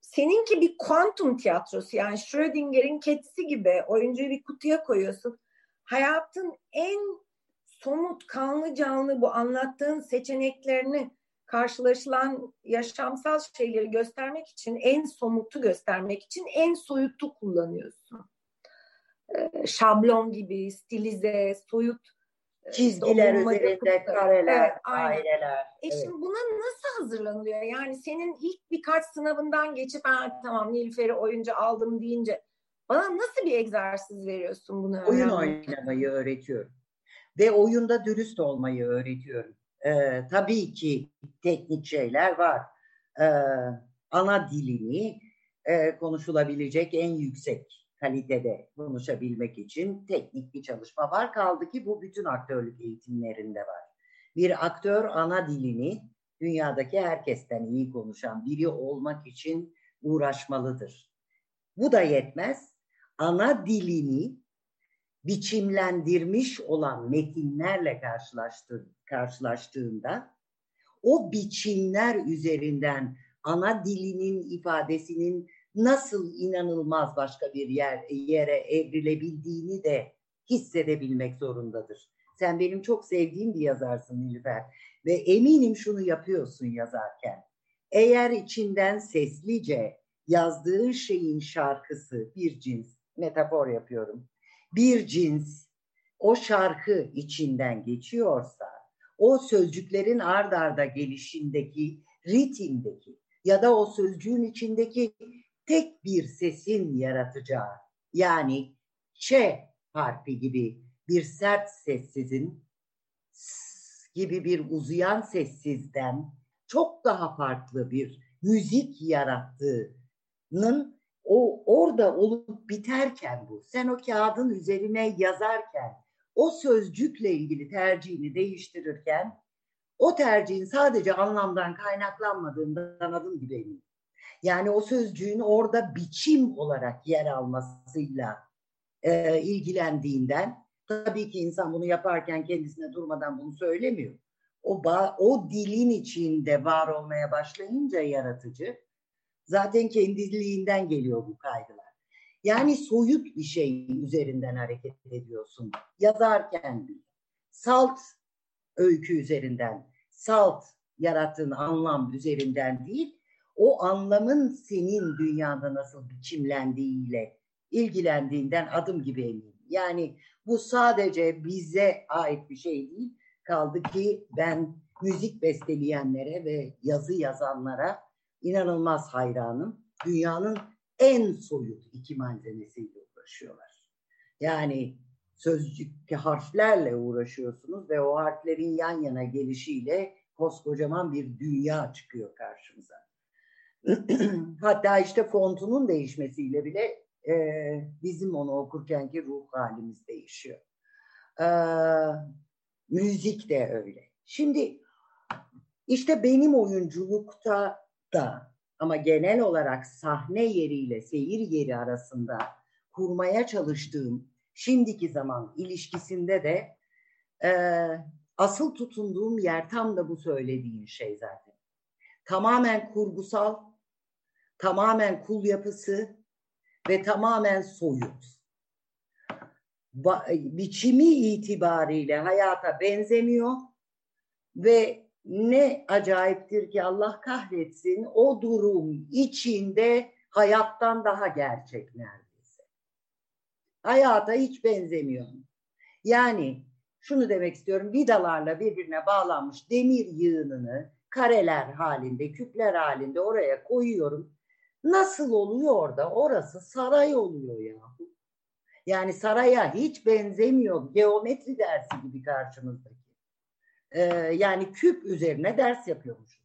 seninki bir kuantum tiyatrosu yani Schrödinger'in kedisi gibi oyuncuyu bir kutuya koyuyorsun. Hayatın en somut, kanlı canlı bu anlattığın seçeneklerini karşılaşılan yaşamsal şeyleri göstermek için en somutu göstermek için en soyutu kullanıyorsun. Ee, şablon gibi, stilize, soyut çizgiler üzerinde kareler, evet, aileler. E evet. şimdi buna nasıl hazırlanılıyor? Yani senin ilk birkaç sınavından geçip ha, tamam Nilüfer'i oyuncu aldım deyince bana nasıl bir egzersiz veriyorsun bunu? Oyun oynamayı öğretiyorum. Ve oyunda dürüst olmayı öğretiyorum. Ee, tabii ki teknik şeyler var. Ee, ana dilini e, konuşulabilecek en yüksek kalitede konuşabilmek için teknik bir çalışma var. Kaldı ki bu bütün aktörlük eğitimlerinde var. Bir aktör ana dilini dünyadaki herkesten iyi konuşan biri olmak için uğraşmalıdır. Bu da yetmez. Ana dilini biçimlendirmiş olan metinlerle karşılaştı, karşılaştığında o biçimler üzerinden ana dilinin ifadesinin nasıl inanılmaz başka bir yer yere evrilebildiğini de hissedebilmek zorundadır. Sen benim çok sevdiğim bir yazarsın Nilüfer ve eminim şunu yapıyorsun yazarken. Eğer içinden seslice yazdığın şeyin şarkısı bir cins, metafor yapıyorum, bir cins o şarkı içinden geçiyorsa, o sözcüklerin ard arda gelişindeki, ritimdeki ya da o sözcüğün içindeki tek bir sesin yaratacağı, yani ç harfi gibi bir sert sessizin gibi bir uzayan sessizden çok daha farklı bir müzik yarattığının o orada olup biterken bu sen o kağıdın üzerine yazarken o sözcükle ilgili tercihini değiştirirken o tercihin sadece anlamdan kaynaklanmadığından adım gibi eminim. Yani o sözcüğün orada biçim olarak yer almasıyla e, ilgilendiğinden tabii ki insan bunu yaparken kendisine durmadan bunu söylemiyor. O, o dilin içinde var olmaya başlayınca yaratıcı zaten kendiliğinden geliyor bu kaygılar. Yani soyut bir şey üzerinden hareket ediyorsun. Yazarken bir salt öykü üzerinden, salt yarattığın anlam üzerinden değil, o anlamın senin dünyada nasıl biçimlendiğiyle ilgilendiğinden adım gibi eminim. Yani bu sadece bize ait bir şey değil. Kaldı ki ben müzik besteleyenlere ve yazı yazanlara inanılmaz hayranım. Dünyanın en soyut iki malzemesiyle uğraşıyorlar. Yani sözcük harflerle uğraşıyorsunuz ve o harflerin yan yana gelişiyle koskocaman bir dünya çıkıyor karşımıza. Hatta işte fontunun değişmesiyle bile e, bizim onu okurkenki ruh halimiz değişiyor. E, müzik de öyle. Şimdi işte benim oyunculukta da ama genel olarak sahne yeriyle seyir yeri arasında kurmaya çalıştığım şimdiki zaman ilişkisinde de e, asıl tutunduğum yer tam da bu söylediğin şey zaten. Tamamen kurgusal, tamamen kul yapısı ve tamamen soyut. Ba biçimi itibariyle hayata benzemiyor ve ne acayiptir ki Allah kahretsin o durum içinde hayattan daha gerçek neredeyse. Hayata hiç benzemiyor. Yani şunu demek istiyorum vidalarla birbirine bağlanmış demir yığınını kareler halinde, küpler halinde oraya koyuyorum. Nasıl oluyor orada? Orası saray oluyor ya. Yani saraya hiç benzemiyor. Geometri dersi gibi karşımızdaki e, yani küp üzerine ders yapıyormuşuz.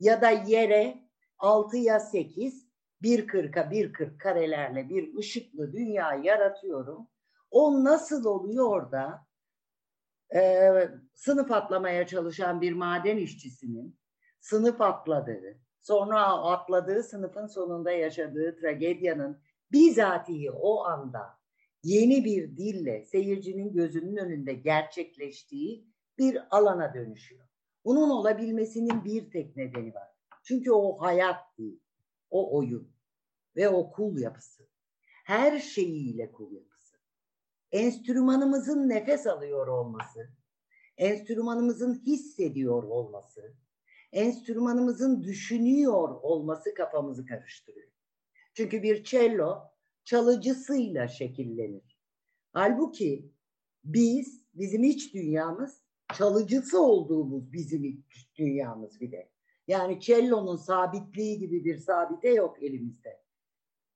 Ya da yere 6'ya 8 1.40'a 1.40 karelerle bir ışıklı dünya yaratıyorum. O nasıl oluyor da e, sınıf atlamaya çalışan bir maden işçisinin sınıf atladığı, sonra atladığı sınıfın sonunda yaşadığı tragedyanın bizatihi o anda yeni bir dille seyircinin gözünün önünde gerçekleştiği bir alana dönüşüyor. Bunun olabilmesinin bir tek nedeni var. Çünkü o hayat değil, o oyun ve o kul yapısı. Her şeyiyle kul yapısı. Enstrümanımızın nefes alıyor olması, enstrümanımızın hissediyor olması, enstrümanımızın düşünüyor olması kafamızı karıştırıyor. Çünkü bir cello çalıcısıyla şekillenir. Halbuki biz, bizim iç dünyamız çalıcısı olduğumuz bizim dünyamız bir de. Yani cello'nun sabitliği gibi bir sabite yok elimizde.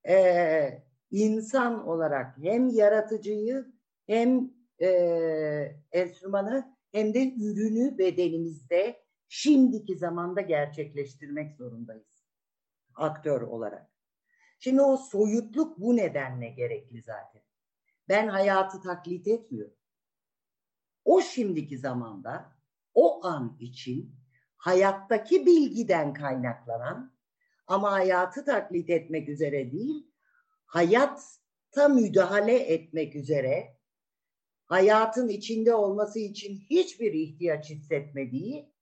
Ee, insan olarak hem yaratıcıyı hem e, enstrümanı hem de ürünü bedenimizde şimdiki zamanda gerçekleştirmek zorundayız. Aktör olarak. Şimdi o soyutluk bu nedenle gerekli zaten. Ben hayatı taklit etmiyorum o şimdiki zamanda o an için hayattaki bilgiden kaynaklanan ama hayatı taklit etmek üzere değil, hayatta müdahale etmek üzere hayatın içinde olması için hiçbir ihtiyaç hissetmediği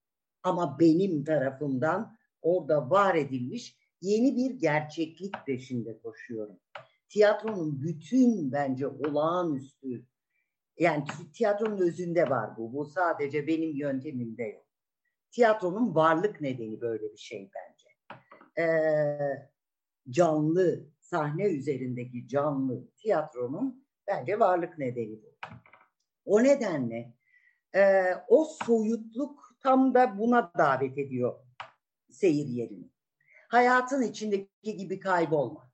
ama benim tarafımdan orada var edilmiş yeni bir gerçeklik peşinde koşuyorum. Tiyatronun bütün bence olağanüstü yani tiyatronun özünde var bu. Bu sadece benim yöntemimde yok. Tiyatronun varlık nedeni böyle bir şey bence. Ee, canlı, sahne üzerindeki canlı tiyatronun bence varlık nedeni bu. O nedenle e, o soyutluk tam da buna davet ediyor seyir yerini. Hayatın içindeki gibi kaybolma.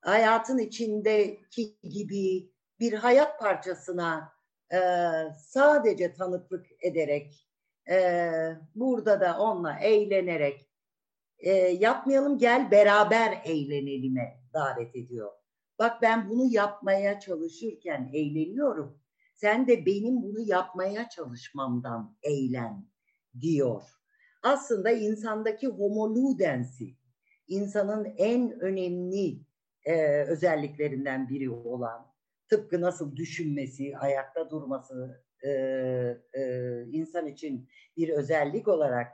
Hayatın içindeki gibi bir hayat parçasına e, sadece tanıklık ederek, e, burada da onunla eğlenerek, e, yapmayalım gel beraber eğlenelime davet ediyor. Bak ben bunu yapmaya çalışırken eğleniyorum. Sen de benim bunu yapmaya çalışmamdan eğlen diyor. Aslında insandaki homo ludensi, insanın en önemli e, özelliklerinden biri olan tıpkı nasıl düşünmesi, ayakta durması e, e, insan için bir özellik olarak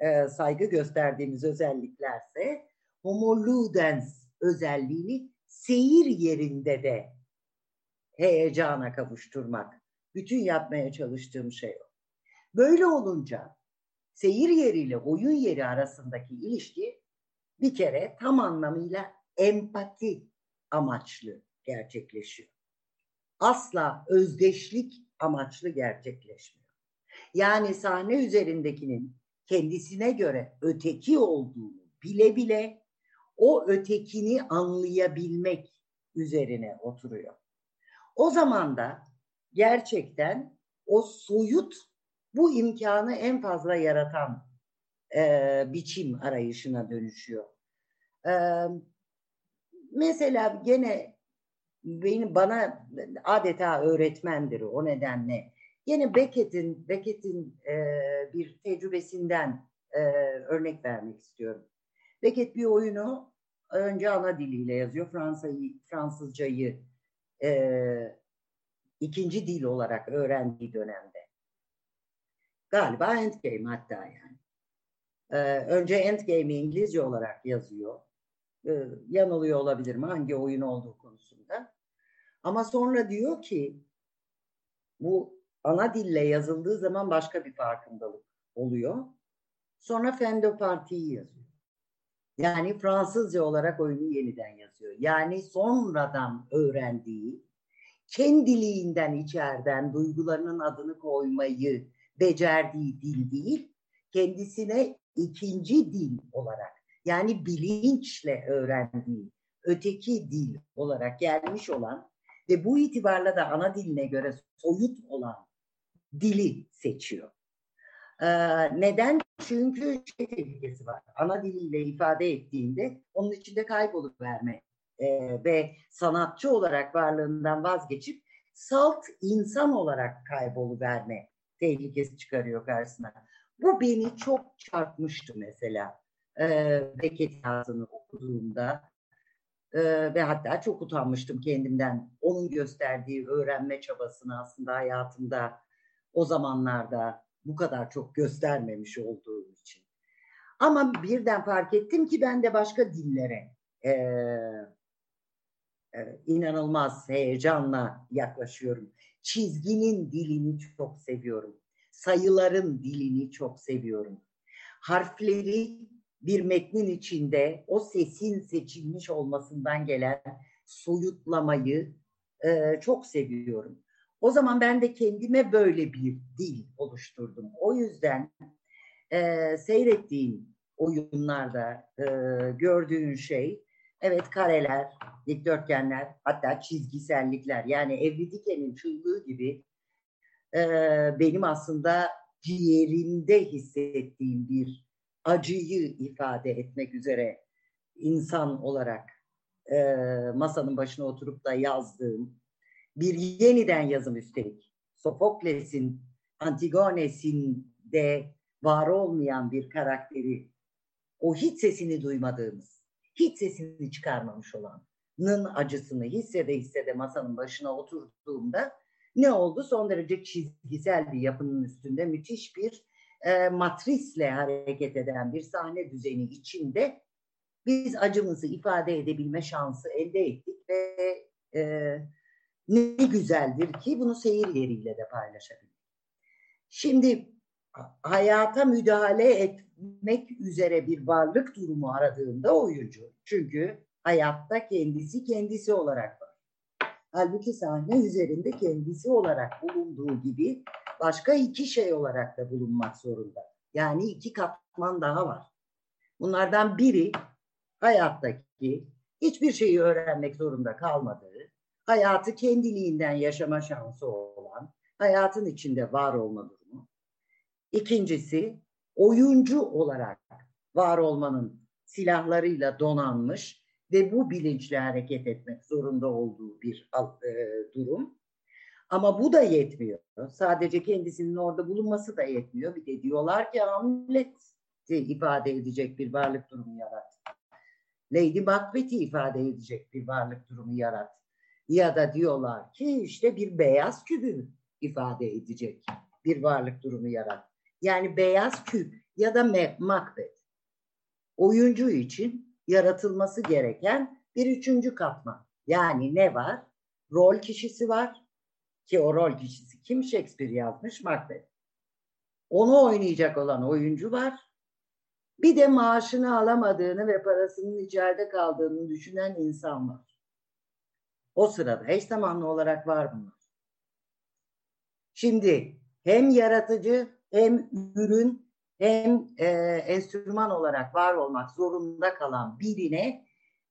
e, saygı gösterdiğimiz özelliklerse homo ludens özelliğini seyir yerinde de heyecana kavuşturmak. Bütün yapmaya çalıştığım şey o. Böyle olunca seyir yeriyle oyun yeri arasındaki ilişki bir kere tam anlamıyla empati amaçlı gerçekleşiyor. Asla özdeşlik amaçlı gerçekleşmiyor. Yani sahne üzerindekinin kendisine göre öteki olduğunu bile bile o ötekini anlayabilmek üzerine oturuyor. O zaman da gerçekten o soyut bu imkanı en fazla yaratan e, biçim arayışına dönüşüyor. E, mesela gene benim bana adeta öğretmendir o nedenle. Yine Beckett'in Beckett'in e, bir tecrübesinden e, örnek vermek istiyorum. Beckett bir oyunu önce ana diliyle yazıyor. Fransa'yı, Fransızcayı e, ikinci dil olarak öğrendiği dönemde. Galiba Endgame hatta yani. E, önce Endgame'i İngilizce olarak yazıyor. E, yanılıyor olabilir mi hangi oyun olduğu konusunda. Ama sonra diyor ki bu ana dille yazıldığı zaman başka bir farkındalık oluyor. Sonra Fendo Parti'yi yazıyor. Yani Fransızca olarak oyunu yeniden yazıyor. Yani sonradan öğrendiği, kendiliğinden içeriden duygularının adını koymayı becerdiği dil değil, kendisine ikinci dil olarak yani bilinçle öğrendiği öteki dil olarak gelmiş olan ve bu itibarla da ana diline göre soyut olan dili seçiyor. Ee, neden? Çünkü şey tehlikesi var. Ana diliyle ifade ettiğinde onun içinde kaybolup verme e, ve sanatçı olarak varlığından vazgeçip salt insan olarak kaybolu verme tehlikesi çıkarıyor karşısına. Bu beni çok çarpmıştı mesela. Ee, Beckett yazını okuduğumda ee, ve hatta çok utanmıştım kendimden. Onun gösterdiği öğrenme çabasını aslında hayatımda o zamanlarda bu kadar çok göstermemiş olduğum için. Ama birden fark ettim ki ben de başka dillere e, e, inanılmaz heyecanla yaklaşıyorum. Çizginin dilini çok seviyorum. Sayıların dilini çok seviyorum. Harfleri bir metnin içinde o sesin seçilmiş olmasından gelen soyutlamayı e, çok seviyorum. O zaman ben de kendime böyle bir dil oluşturdum. O yüzden e, seyrettiğin oyunlarda e, gördüğün şey evet kareler, dikdörtgenler hatta çizgisellikler yani Evridike'nin çığlığı gibi e, benim aslında ciğerimde hissettiğim bir acıyı ifade etmek üzere insan olarak e, masanın başına oturup da yazdığım bir yeniden yazım üstelik. Sofokles'in Antigones'inde var olmayan bir karakteri o hiç sesini duymadığımız, hiç sesini çıkarmamış olanın acısını hissede hissede masanın başına oturduğumda Ne oldu? Son derece çizgisel bir yapının üstünde müthiş bir e, matrisle hareket eden bir sahne düzeni içinde biz acımızı ifade edebilme şansı elde ettik ve e, ne güzeldir ki bunu seyir yeriyle de paylaşabildik. Şimdi hayata müdahale etmek üzere bir varlık durumu aradığında oyuncu. Çünkü hayatta kendisi kendisi olarak var. Halbuki sahne üzerinde kendisi olarak bulunduğu gibi başka iki şey olarak da bulunmak zorunda. Yani iki katman daha var. Bunlardan biri hayattaki hiçbir şeyi öğrenmek zorunda kalmadığı, hayatı kendiliğinden yaşama şansı olan, hayatın içinde var olma durumu. İkincisi, oyuncu olarak var olmanın silahlarıyla donanmış ve bu bilinçle hareket etmek zorunda olduğu bir e, durum. Ama bu da yetmiyor. Sadece kendisinin orada bulunması da yetmiyor. Bir de diyorlar ki Hamlet'i ifade edecek bir varlık durumu yarat. Lady Macbeth'i ifade edecek bir varlık durumu yarat. Ya da diyorlar ki işte bir beyaz kübü ifade edecek bir varlık durumu yarat. Yani beyaz küp ya da Macbeth. Oyuncu için yaratılması gereken bir üçüncü katman. Yani ne var? Rol kişisi var ki o rol kişisi kim Shakespeare yazmış Macbeth. Onu oynayacak olan oyuncu var. Bir de maaşını alamadığını ve parasının içeride kaldığını düşünen insan var. O sırada eş zamanlı olarak var bunlar. Şimdi hem yaratıcı hem ürün hem e, enstrüman olarak var olmak zorunda kalan birine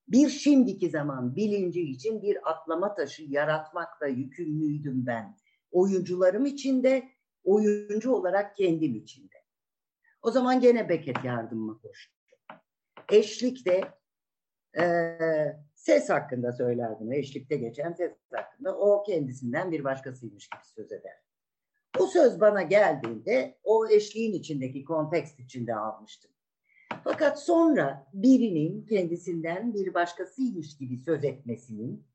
bir şimdiki zaman bilinci için bir atlama taşı yaratmakla yükümlüydüm ben. Oyuncularım için de, oyuncu olarak kendim için de. O zaman gene Beckett yardımıma koştu. Eşlikte e, ses hakkında söylerdim. Eşlikte geçen ses hakkında. O kendisinden bir başkasıymış gibi söz eder. Söz bana geldiğinde o eşliğin içindeki kontekst içinde almıştım. Fakat sonra birinin kendisinden bir başkasıymış gibi söz etmesinin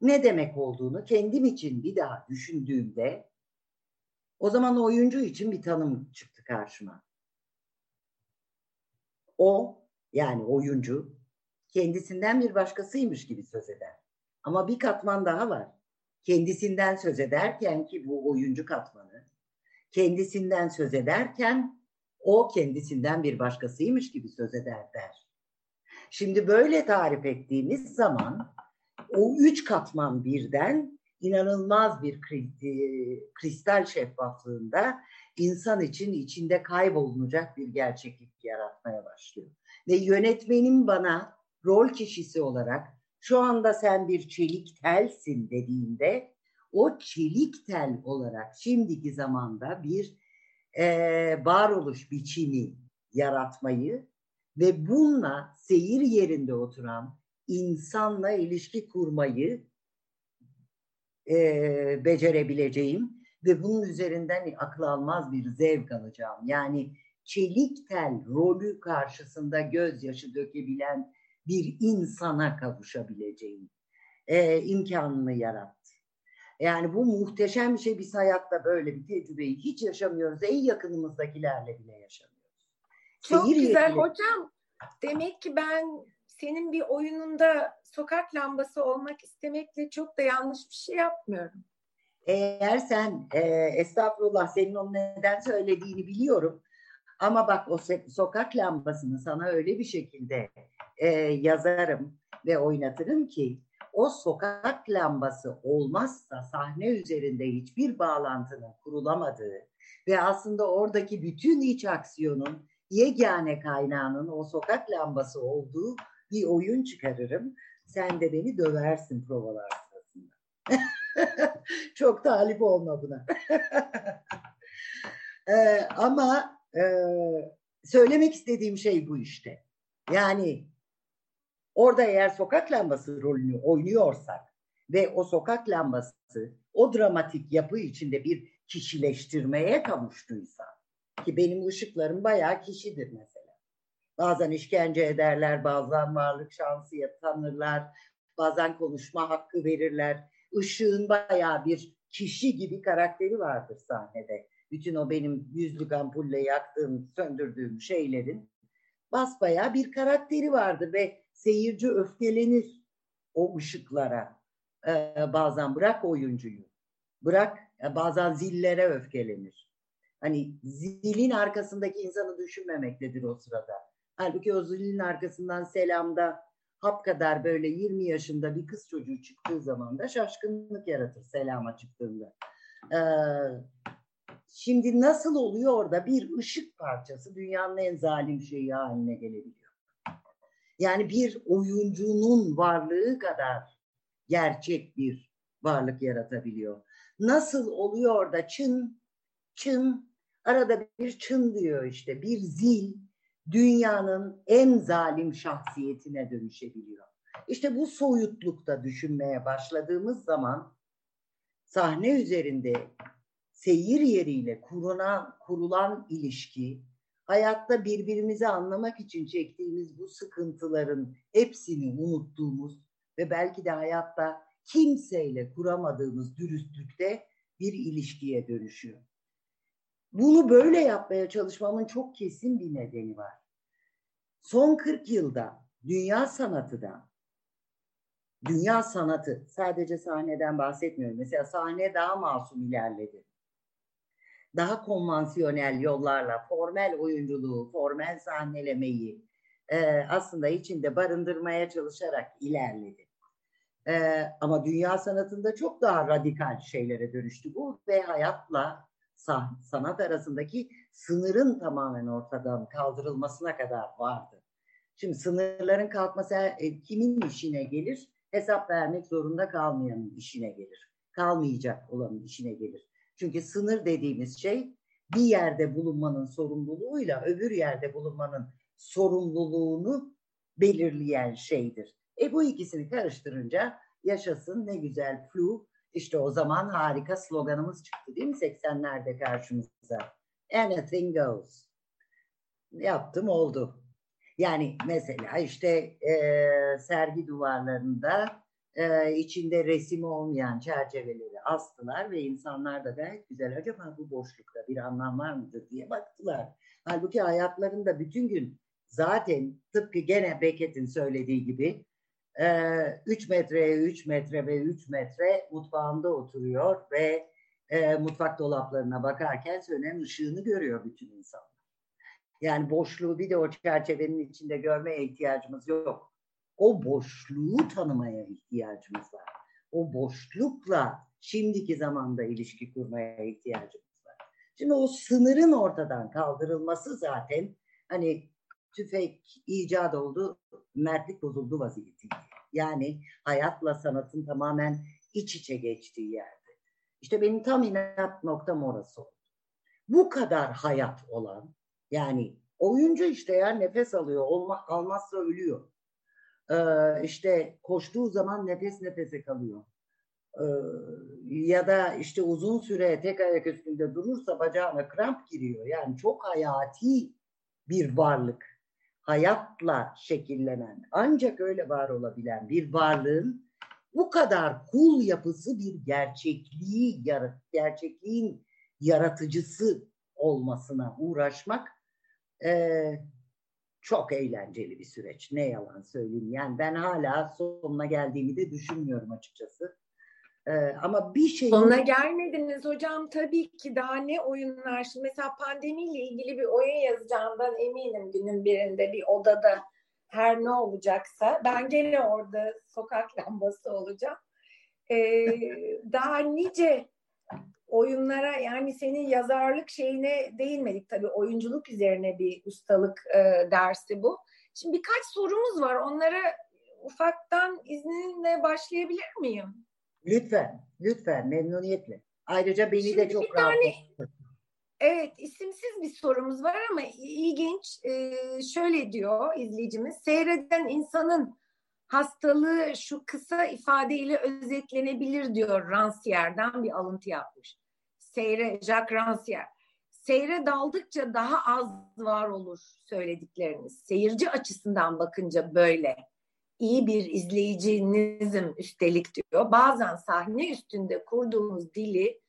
ne demek olduğunu kendim için bir daha düşündüğümde o zaman oyuncu için bir tanım çıktı karşıma. O yani oyuncu kendisinden bir başkasıymış gibi söz eder. Ama bir katman daha var. Kendisinden söz ederken ki bu oyuncu katmanı, kendisinden söz ederken o kendisinden bir başkasıymış gibi söz eder der. Şimdi böyle tarif ettiğimiz zaman o üç katman birden inanılmaz bir kristal şeffaflığında insan için içinde kaybolunacak bir gerçeklik yaratmaya başlıyor. Ve yönetmenim bana rol kişisi olarak şu anda sen bir çelik telsin dediğinde o çelik tel olarak şimdiki zamanda bir e, varoluş biçimi yaratmayı ve bununla seyir yerinde oturan insanla ilişki kurmayı e, becerebileceğim ve bunun üzerinden akıl almaz bir zevk alacağım. Yani çelik tel rolü karşısında gözyaşı dökebilen bir insana kavuşabileceğim e, imkanını yarattı. Yani bu muhteşem bir şey. Biz hayatta böyle bir tecrübeyi hiç yaşamıyoruz. En yakınımızdakilerle bile yaşamıyoruz. Çok Seyir güzel yetili... hocam. Demek ki ben senin bir oyununda sokak lambası olmak istemekle çok da yanlış bir şey yapmıyorum. Eğer sen e, estağfurullah senin onu neden söylediğini biliyorum. Ama bak o sokak lambasını sana öyle bir şekilde e, yazarım ve oynatırım ki o sokak lambası olmazsa sahne üzerinde hiçbir bağlantının kurulamadığı ve aslında oradaki bütün iç aksiyonun yegane kaynağının o sokak lambası olduğu bir oyun çıkarırım. Sen de beni döversin provalar sırasında. Çok talip olma buna. ee, ama e, söylemek istediğim şey bu işte. Yani orada eğer sokak lambası rolünü oynuyorsak ve o sokak lambası o dramatik yapı içinde bir kişileştirmeye kavuştuysa ki benim ışıklarım bayağı kişidir mesela. Bazen işkence ederler, bazen varlık şansı tanırlar, bazen konuşma hakkı verirler. Işığın bayağı bir kişi gibi karakteri vardır sahnede. Bütün o benim yüzlük ampulle yaktığım, söndürdüğüm şeylerin basbayağı bir karakteri vardır ve seyirci öfkelenir o ışıklara. Ee, bazen bırak oyuncuyu, bırak bazen zillere öfkelenir. Hani zilin arkasındaki insanı düşünmemektedir o sırada. Halbuki o zilin arkasından selamda hap kadar böyle 20 yaşında bir kız çocuğu çıktığı zaman da şaşkınlık yaratır selama çıktığında. Ee, şimdi nasıl oluyor orada bir ışık parçası dünyanın en zalim şeyi haline gelebiliyor. Yani bir oyuncunun varlığı kadar gerçek bir varlık yaratabiliyor. Nasıl oluyor da çın çın arada bir çın diyor işte bir zil dünyanın en zalim şahsiyetine dönüşebiliyor. İşte bu soyutlukta düşünmeye başladığımız zaman sahne üzerinde seyir yeriyle kurulan, kurulan ilişki, hayatta birbirimizi anlamak için çektiğimiz bu sıkıntıların hepsini unuttuğumuz ve belki de hayatta kimseyle kuramadığımız dürüstlükte bir ilişkiye dönüşüyor. Bunu böyle yapmaya çalışmamın çok kesin bir nedeni var. Son 40 yılda dünya sanatı da dünya sanatı sadece sahneden bahsetmiyorum. Mesela sahne daha masum ilerledi. Daha konvansiyonel yollarla formel oyunculuğu, formel sahnelemeyi e, aslında içinde barındırmaya çalışarak ilerledi. E, ama dünya sanatında çok daha radikal şeylere dönüştü bu ve hayatla sanat arasındaki sınırın tamamen ortadan kaldırılmasına kadar vardı. Şimdi sınırların kalkması e, kimin işine gelir? Hesap vermek zorunda kalmayanın işine gelir. Kalmayacak olanın işine gelir. Çünkü sınır dediğimiz şey bir yerde bulunmanın sorumluluğuyla öbür yerde bulunmanın sorumluluğunu belirleyen şeydir. E bu ikisini karıştırınca yaşasın ne güzel flu işte o zaman harika sloganımız çıktı değil mi 80'lerde karşımıza? Anything goes. Yaptım oldu. Yani mesela işte e, sergi duvarlarında e, içinde resim olmayan çerçeveleri astılar ve insanlar da gayet güzel acaba bu boşlukta bir anlam var mıdır diye baktılar. Halbuki hayatlarında bütün gün zaten tıpkı gene Beckett'in söylediği gibi 3 metreye 3 metre ve 3 metre mutfağında oturuyor ve mutfak dolaplarına bakarken sönen ışığını görüyor bütün insanlar. Yani boşluğu bir de o çerçevenin içinde görmeye ihtiyacımız yok. O boşluğu tanımaya ihtiyacımız var. O boşlukla şimdiki zamanda ilişki kurmaya ihtiyacımız var. Şimdi o sınırın ortadan kaldırılması zaten hani tüfek icat oldu, mertlik bozuldu vaziyetiydi. Yani hayatla sanatın tamamen iç içe geçtiği yerde. İşte benim tam inat noktam orası oldu. Bu kadar hayat olan, yani oyuncu işte ya nefes alıyor, olma, almazsa ölüyor. Ee, işte koştuğu zaman nefes nefese kalıyor. Ya da işte uzun süre tek ayak üstünde durursa bacağına kramp giriyor. Yani çok hayati bir varlık hayatla şekillenen, ancak öyle var olabilen bir varlığın bu kadar kul yapısı bir gerçekliği, gerçekliğin yaratıcısı olmasına uğraşmak e, çok eğlenceli bir süreç. Ne yalan söyleyeyim. Yani ben hala sonuna geldiğimi de düşünmüyorum açıkçası. Ee, ama bir şey... Sonuna gelmediniz hocam. Tabii ki daha ne oyunlar. Şimdi mesela pandemiyle ilgili bir oyun yazacağımdan eminim günün birinde bir odada her ne olacaksa. Ben gene orada sokak lambası olacağım. Ee, daha nice oyunlara yani senin yazarlık şeyine değinmedik tabii. Oyunculuk üzerine bir ustalık e, dersi bu. Şimdi birkaç sorumuz var. Onlara ufaktan izninle başlayabilir miyim? Lütfen, lütfen memnuniyetle. Ayrıca beni Şimdi de çok rahat tane, Evet, isimsiz bir sorumuz var ama ilginç. Ee, şöyle diyor izleyicimiz, seyreden insanın hastalığı şu kısa ifadeyle özetlenebilir diyor Rancière'den bir alıntı yapmış. Seyre, Jacques Rancière. Seyre daldıkça daha az var olur söyledikleriniz. Seyirci açısından bakınca böyle. İyi bir izleyicinizim üstelik diyor. Bazen sahne üstünde kurduğumuz dili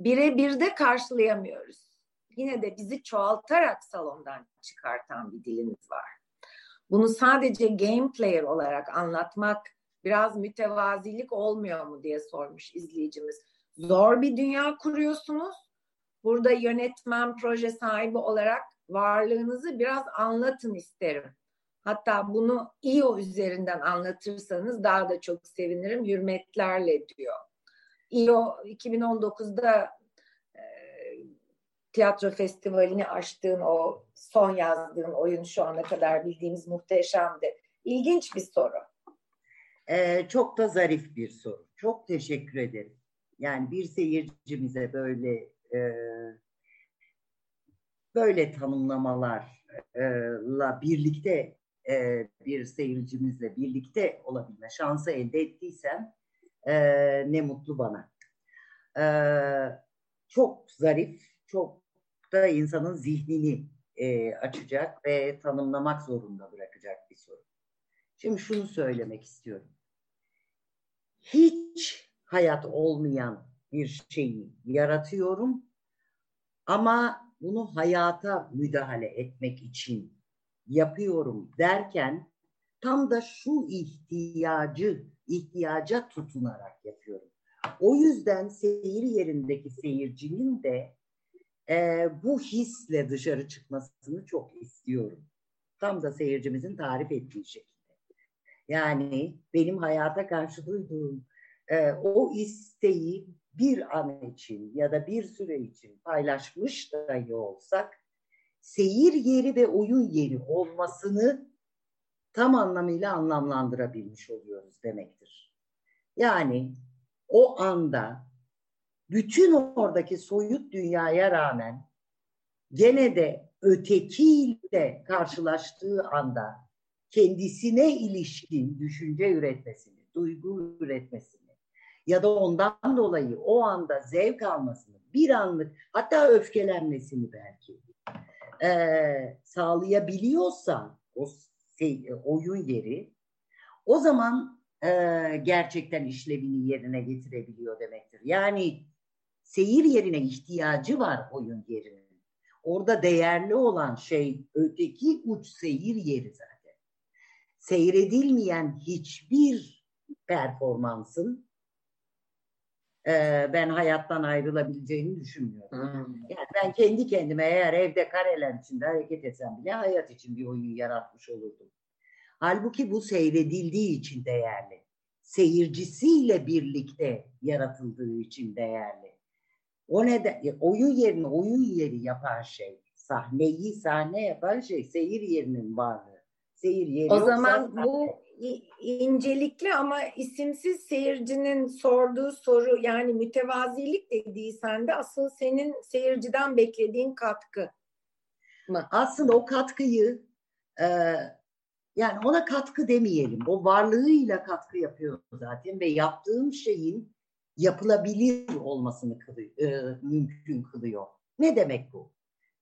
birebir de karşılayamıyoruz. Yine de bizi çoğaltarak salondan çıkartan bir dilimiz var. Bunu sadece game player olarak anlatmak biraz mütevazilik olmuyor mu diye sormuş izleyicimiz. Zor bir dünya kuruyorsunuz. Burada yönetmen, proje sahibi olarak varlığınızı biraz anlatın isterim. Hatta bunu İO üzerinden anlatırsanız daha da çok sevinirim. Hürmetlerle diyor. İO 2019'da e, tiyatro festivalini açtığın o son yazdığın oyun şu ana kadar bildiğimiz muhteşemdi. İlginç bir soru. Ee, çok da zarif bir soru. Çok teşekkür ederim. Yani bir seyircimize böyle e, böyle tanımlamalarla birlikte e, bir seyircimizle birlikte olabilme şansı elde ettiysem e, ne mutlu bana. E, çok zarif, çok da insanın zihnini e, açacak ve tanımlamak zorunda bırakacak bir soru. Şimdi şunu söylemek istiyorum. Hiç hayat olmayan bir şeyi yaratıyorum ama bunu hayata müdahale etmek için yapıyorum derken tam da şu ihtiyacı, ihtiyaca tutunarak yapıyorum. O yüzden seyir yerindeki seyircinin de e, bu hisle dışarı çıkmasını çok istiyorum. Tam da seyircimizin tarif ettiği şekilde. Yani benim hayata karşı duyduğum e, o isteği bir an için ya da bir süre için paylaşmış dahi olsak seyir yeri ve oyun yeri olmasını tam anlamıyla anlamlandırabilmiş oluyoruz demektir. Yani o anda bütün oradaki soyut dünyaya rağmen gene de ötekiyle karşılaştığı anda kendisine ilişkin düşünce üretmesini, duygu üretmesini ya da ondan dolayı o anda zevk almasını, bir anlık hatta öfkelenmesini belki e, sağlayabiliyorsa o şey, oyun yeri o zaman e, gerçekten işlevini yerine getirebiliyor demektir. Yani seyir yerine ihtiyacı var oyun yerinin. Orada değerli olan şey öteki uç seyir yeri zaten. Seyredilmeyen hiçbir performansın e, ben hayattan ayrılabileceğini düşünmüyorum. Hmm. Yani ben kendi kendime eğer evde kareler içinde hareket etsem bile hayat için bir oyun yaratmış olurdum. Halbuki bu seyredildiği için değerli. Seyircisiyle birlikte yaratıldığı için değerli. O neden e, oyun yerini oyun yeri yapan şey, sahneyi sahne yapan şey seyir yerinin varlığı. Seyir yeri o zaman bu incelikli ama isimsiz seyircinin sorduğu soru yani mütevazilik dediysen de asıl senin seyirciden beklediğin katkı mı? Aslında o katkıyı e, yani ona katkı demeyelim. O varlığıyla katkı yapıyor zaten ve yaptığım şeyin yapılabilir olmasını kılıyor, e, mümkün kılıyor. Ne demek bu?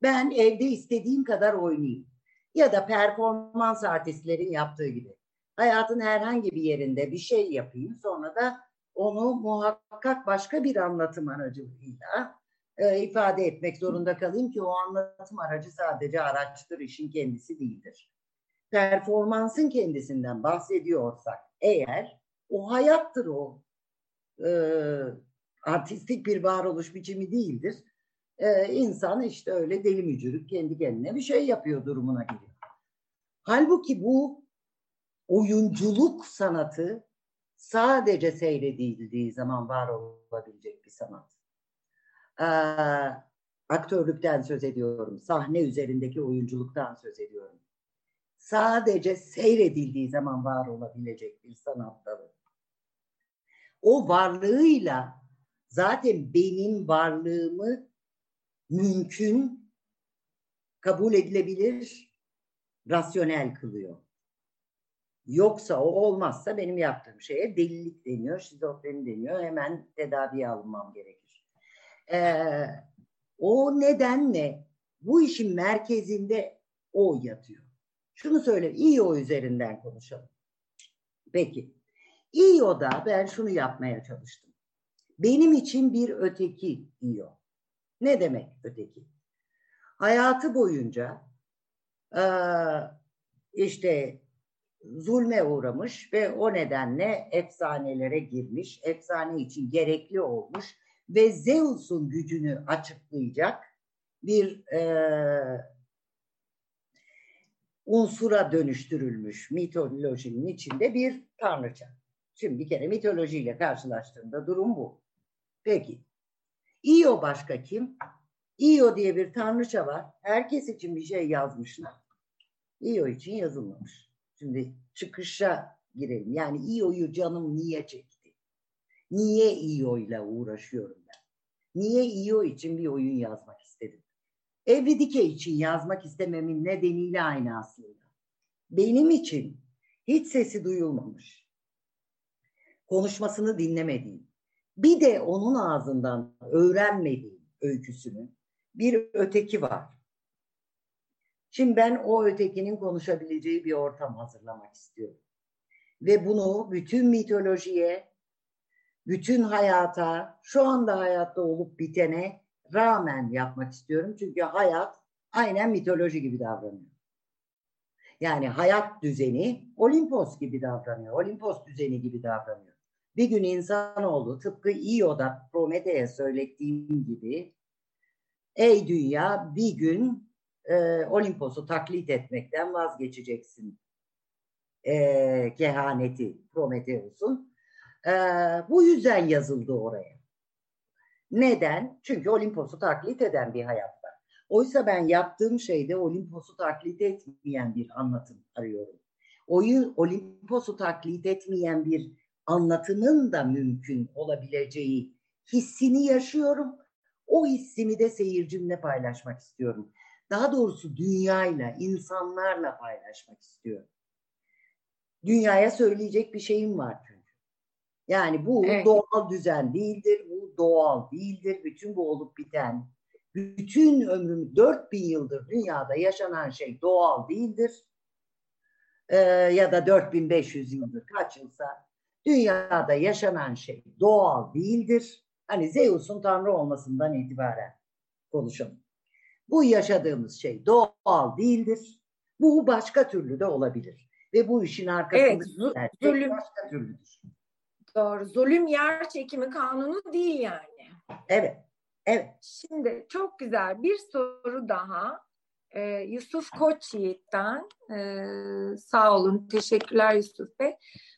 Ben evde istediğim kadar oynayayım. Ya da performans artistlerin yaptığı gibi hayatın herhangi bir yerinde bir şey yapayım sonra da onu muhakkak başka bir anlatım aracılığıyla e, ifade etmek zorunda kalayım ki o anlatım aracı sadece araçtır, işin kendisi değildir. Performansın kendisinden bahsediyorsak eğer o hayattır o e, artistik bir varoluş biçimi değildir. E, insan işte öyle deli mücürük kendi kendine bir şey yapıyor durumuna geliyor. Halbuki bu oyunculuk sanatı sadece seyredildiği zaman var olabilecek bir sanat. Ee, aktörlükten söz ediyorum. Sahne üzerindeki oyunculuktan söz ediyorum. Sadece seyredildiği zaman var olabilecek bir sanat dalı. O varlığıyla zaten benim varlığımı mümkün, kabul edilebilir, rasyonel kılıyor. Yoksa o olmazsa benim yaptığım şeye delilik deniyor, şizofreni deniyor. Hemen tedaviye alınmam gerekir. Ee, o nedenle bu işin merkezinde o yatıyor. Şunu söyle, iyi o üzerinden konuşalım. Peki. İyo'da ben şunu yapmaya çalıştım. Benim için bir öteki İyo. Ne demek öteki? Hayatı boyunca işte zulme uğramış ve o nedenle efsanelere girmiş, efsane için gerekli olmuş ve Zeus'un gücünü açıklayacak bir e, unsura dönüştürülmüş mitolojinin içinde bir tanrıça. Şimdi bir kere mitolojiyle karşılaştığında durum bu. Peki. İyo başka kim? İyo diye bir tanrıça var. Herkes için bir şey yazmışlar. İyo için yazılmamış. Şimdi çıkışa girelim. Yani İyo'yu canım niye çekti? Niye İyo ile uğraşıyorum ben? Niye İyo için bir oyun yazmak istedim? Evridike için yazmak istememin nedeniyle aynı aslında. Benim için hiç sesi duyulmamış. Konuşmasını dinlemediğim. Bir de onun ağzından öğrenmediğim öyküsünü bir öteki var. Şimdi ben o ötekinin konuşabileceği bir ortam hazırlamak istiyorum. Ve bunu bütün mitolojiye, bütün hayata, şu anda hayatta olup bitene rağmen yapmak istiyorum. Çünkü hayat aynen mitoloji gibi davranıyor. Yani hayat düzeni Olimpos gibi davranıyor. Olimpos düzeni gibi davranıyor. Bir gün insanoğlu tıpkı İyo'da Prometheus'e söylediğim gibi ey dünya bir gün e, Olimpos'u taklit etmekten vazgeçeceksin e, kehaneti Prometheus'un. E, bu yüzden yazıldı oraya. Neden? Çünkü Olimpos'u taklit eden bir hayat var. Oysa ben yaptığım şeyde Olimpos'u taklit etmeyen bir anlatım arıyorum. Oyu Olimpos'u taklit etmeyen bir anlatımın da mümkün olabileceği hissini yaşıyorum. O hissimi de seyircimle paylaşmak istiyorum. Daha doğrusu dünyayla, insanlarla paylaşmak istiyorum. Dünyaya söyleyecek bir şeyim var çünkü. Yani bu evet. doğal düzen değildir, bu doğal değildir. Bütün bu olup biten, bütün ömrüm 4000 yıldır dünyada yaşanan şey doğal değildir. Ee, ya da 4500 yıldır kaç yılsa dünyada yaşanan şey doğal değildir. Hani Zeus'un tanrı olmasından itibaren konuşalım. Bu yaşadığımız şey doğal değildir. Bu başka türlü de olabilir. Ve bu işin arkasında evet, zulüm, başka türlüdür. Doğru. Zulüm yer çekimi kanunu değil yani. Evet. Evet. Şimdi çok güzel bir soru daha. Ee, Yusuf Koçyiğit'ten. Ee, sağ olun. Teşekkürler Yusuf Bey.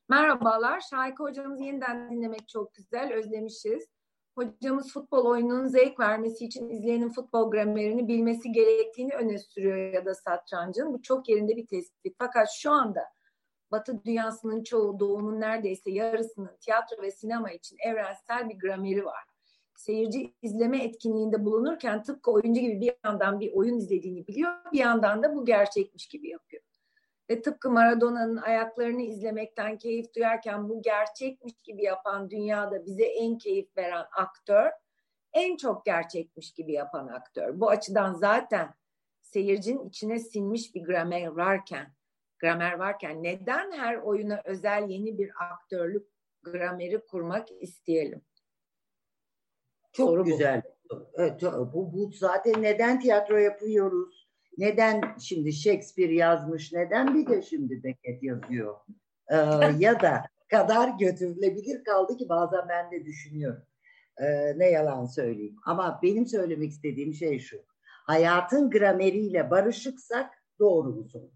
Merhabalar. Şahika hocamızı yeniden dinlemek çok güzel. Özlemişiz. Hocamız futbol oyununun zevk vermesi için izleyenin futbol gramerini bilmesi gerektiğini öne sürüyor ya da satrancın. Bu çok yerinde bir tespit. Fakat şu anda Batı dünyasının çoğu doğunun neredeyse yarısının tiyatro ve sinema için evrensel bir grameri var. Seyirci izleme etkinliğinde bulunurken tıpkı oyuncu gibi bir yandan bir oyun izlediğini biliyor, bir yandan da bu gerçekmiş gibi yapıyor. Ve tıpkı Maradona'nın ayaklarını izlemekten keyif duyarken bu gerçekmiş gibi yapan dünyada bize en keyif veren aktör, en çok gerçekmiş gibi yapan aktör. Bu açıdan zaten seyircinin içine sinmiş bir gramer varken gramer varken neden her oyuna özel yeni bir aktörlük grameri kurmak isteyelim? Çok Soru güzel. Bu. Evet, bu, bu zaten neden tiyatro yapıyoruz? Neden şimdi Shakespeare yazmış? Neden bir de şimdi Beckett yazıyor? Ee, ya da kadar götürülebilir kaldı ki bazen ben de düşünüyorum. Ee, ne yalan söyleyeyim. Ama benim söylemek istediğim şey şu. Hayatın grameriyle barışıksak doğru bu soru.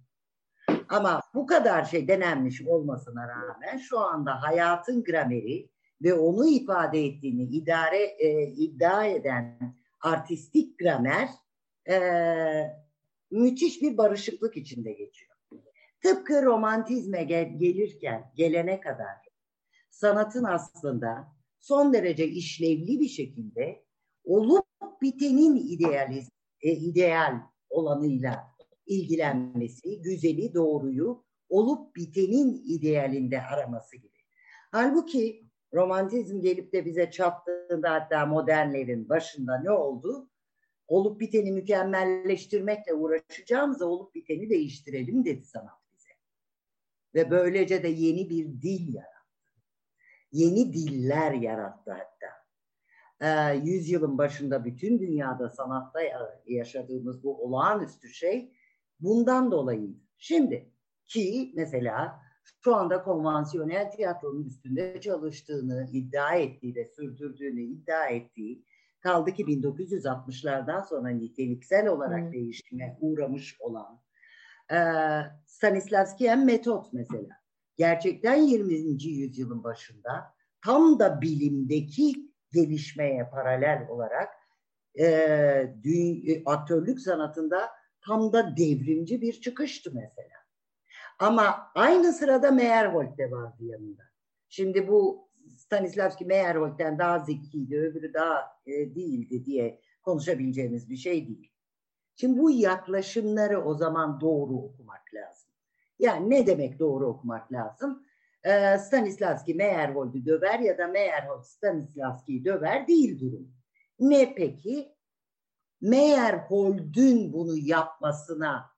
Ama bu kadar şey denenmiş olmasına rağmen şu anda hayatın grameri ve onu ifade ettiğini idare e, iddia eden artistik gramer e, müthiş bir barışıklık içinde geçiyor. Tıpkı romantizme gel, gelirken gelene kadar sanatın aslında son derece işlevli bir şekilde olup bitenin idealiz, e, ideal olanıyla ilgilenmesi, güzeli, doğruyu olup bitenin idealinde araması gibi. Halbuki romantizm gelip de bize çattığında hatta modernlerin başında ne oldu? Olup biteni mükemmelleştirmekle uğraşacağımıza olup biteni değiştirelim dedi sanat bize. ve böylece de yeni bir dil yarattı. Yeni diller yarattı hatta. Ee, yüzyılın başında bütün dünyada sanatta yaşadığımız bu olağanüstü şey bundan dolayıydı. Şimdi ki mesela şu anda konvansiyonel tiyatronun üstünde çalıştığını iddia ettiği ve sürdürdüğünü iddia ettiği kaldı ki 1960'lardan sonra niteliksel olarak hmm. değişime uğramış olan e, Stanislavski'yen metot mesela. Gerçekten 20. yüzyılın başında tam da bilimdeki gelişmeye paralel olarak e, dü- aktörlük sanatında tam da devrimci bir çıkıştı mesela. Ama aynı sırada Meyerhold de vardı yanında. Şimdi bu Stanislavski Meyerhold'den daha zekiydi, öbürü daha e, değildi diye konuşabileceğimiz bir şey değil. Şimdi bu yaklaşımları o zaman doğru okumak lazım. Yani ne demek doğru okumak lazım? Ee, Stanislavski Meyerhold'u döver ya da Meyerhold Stanislavski'yi döver değil durum. Ne peki? Meyerhold'ün bunu yapmasına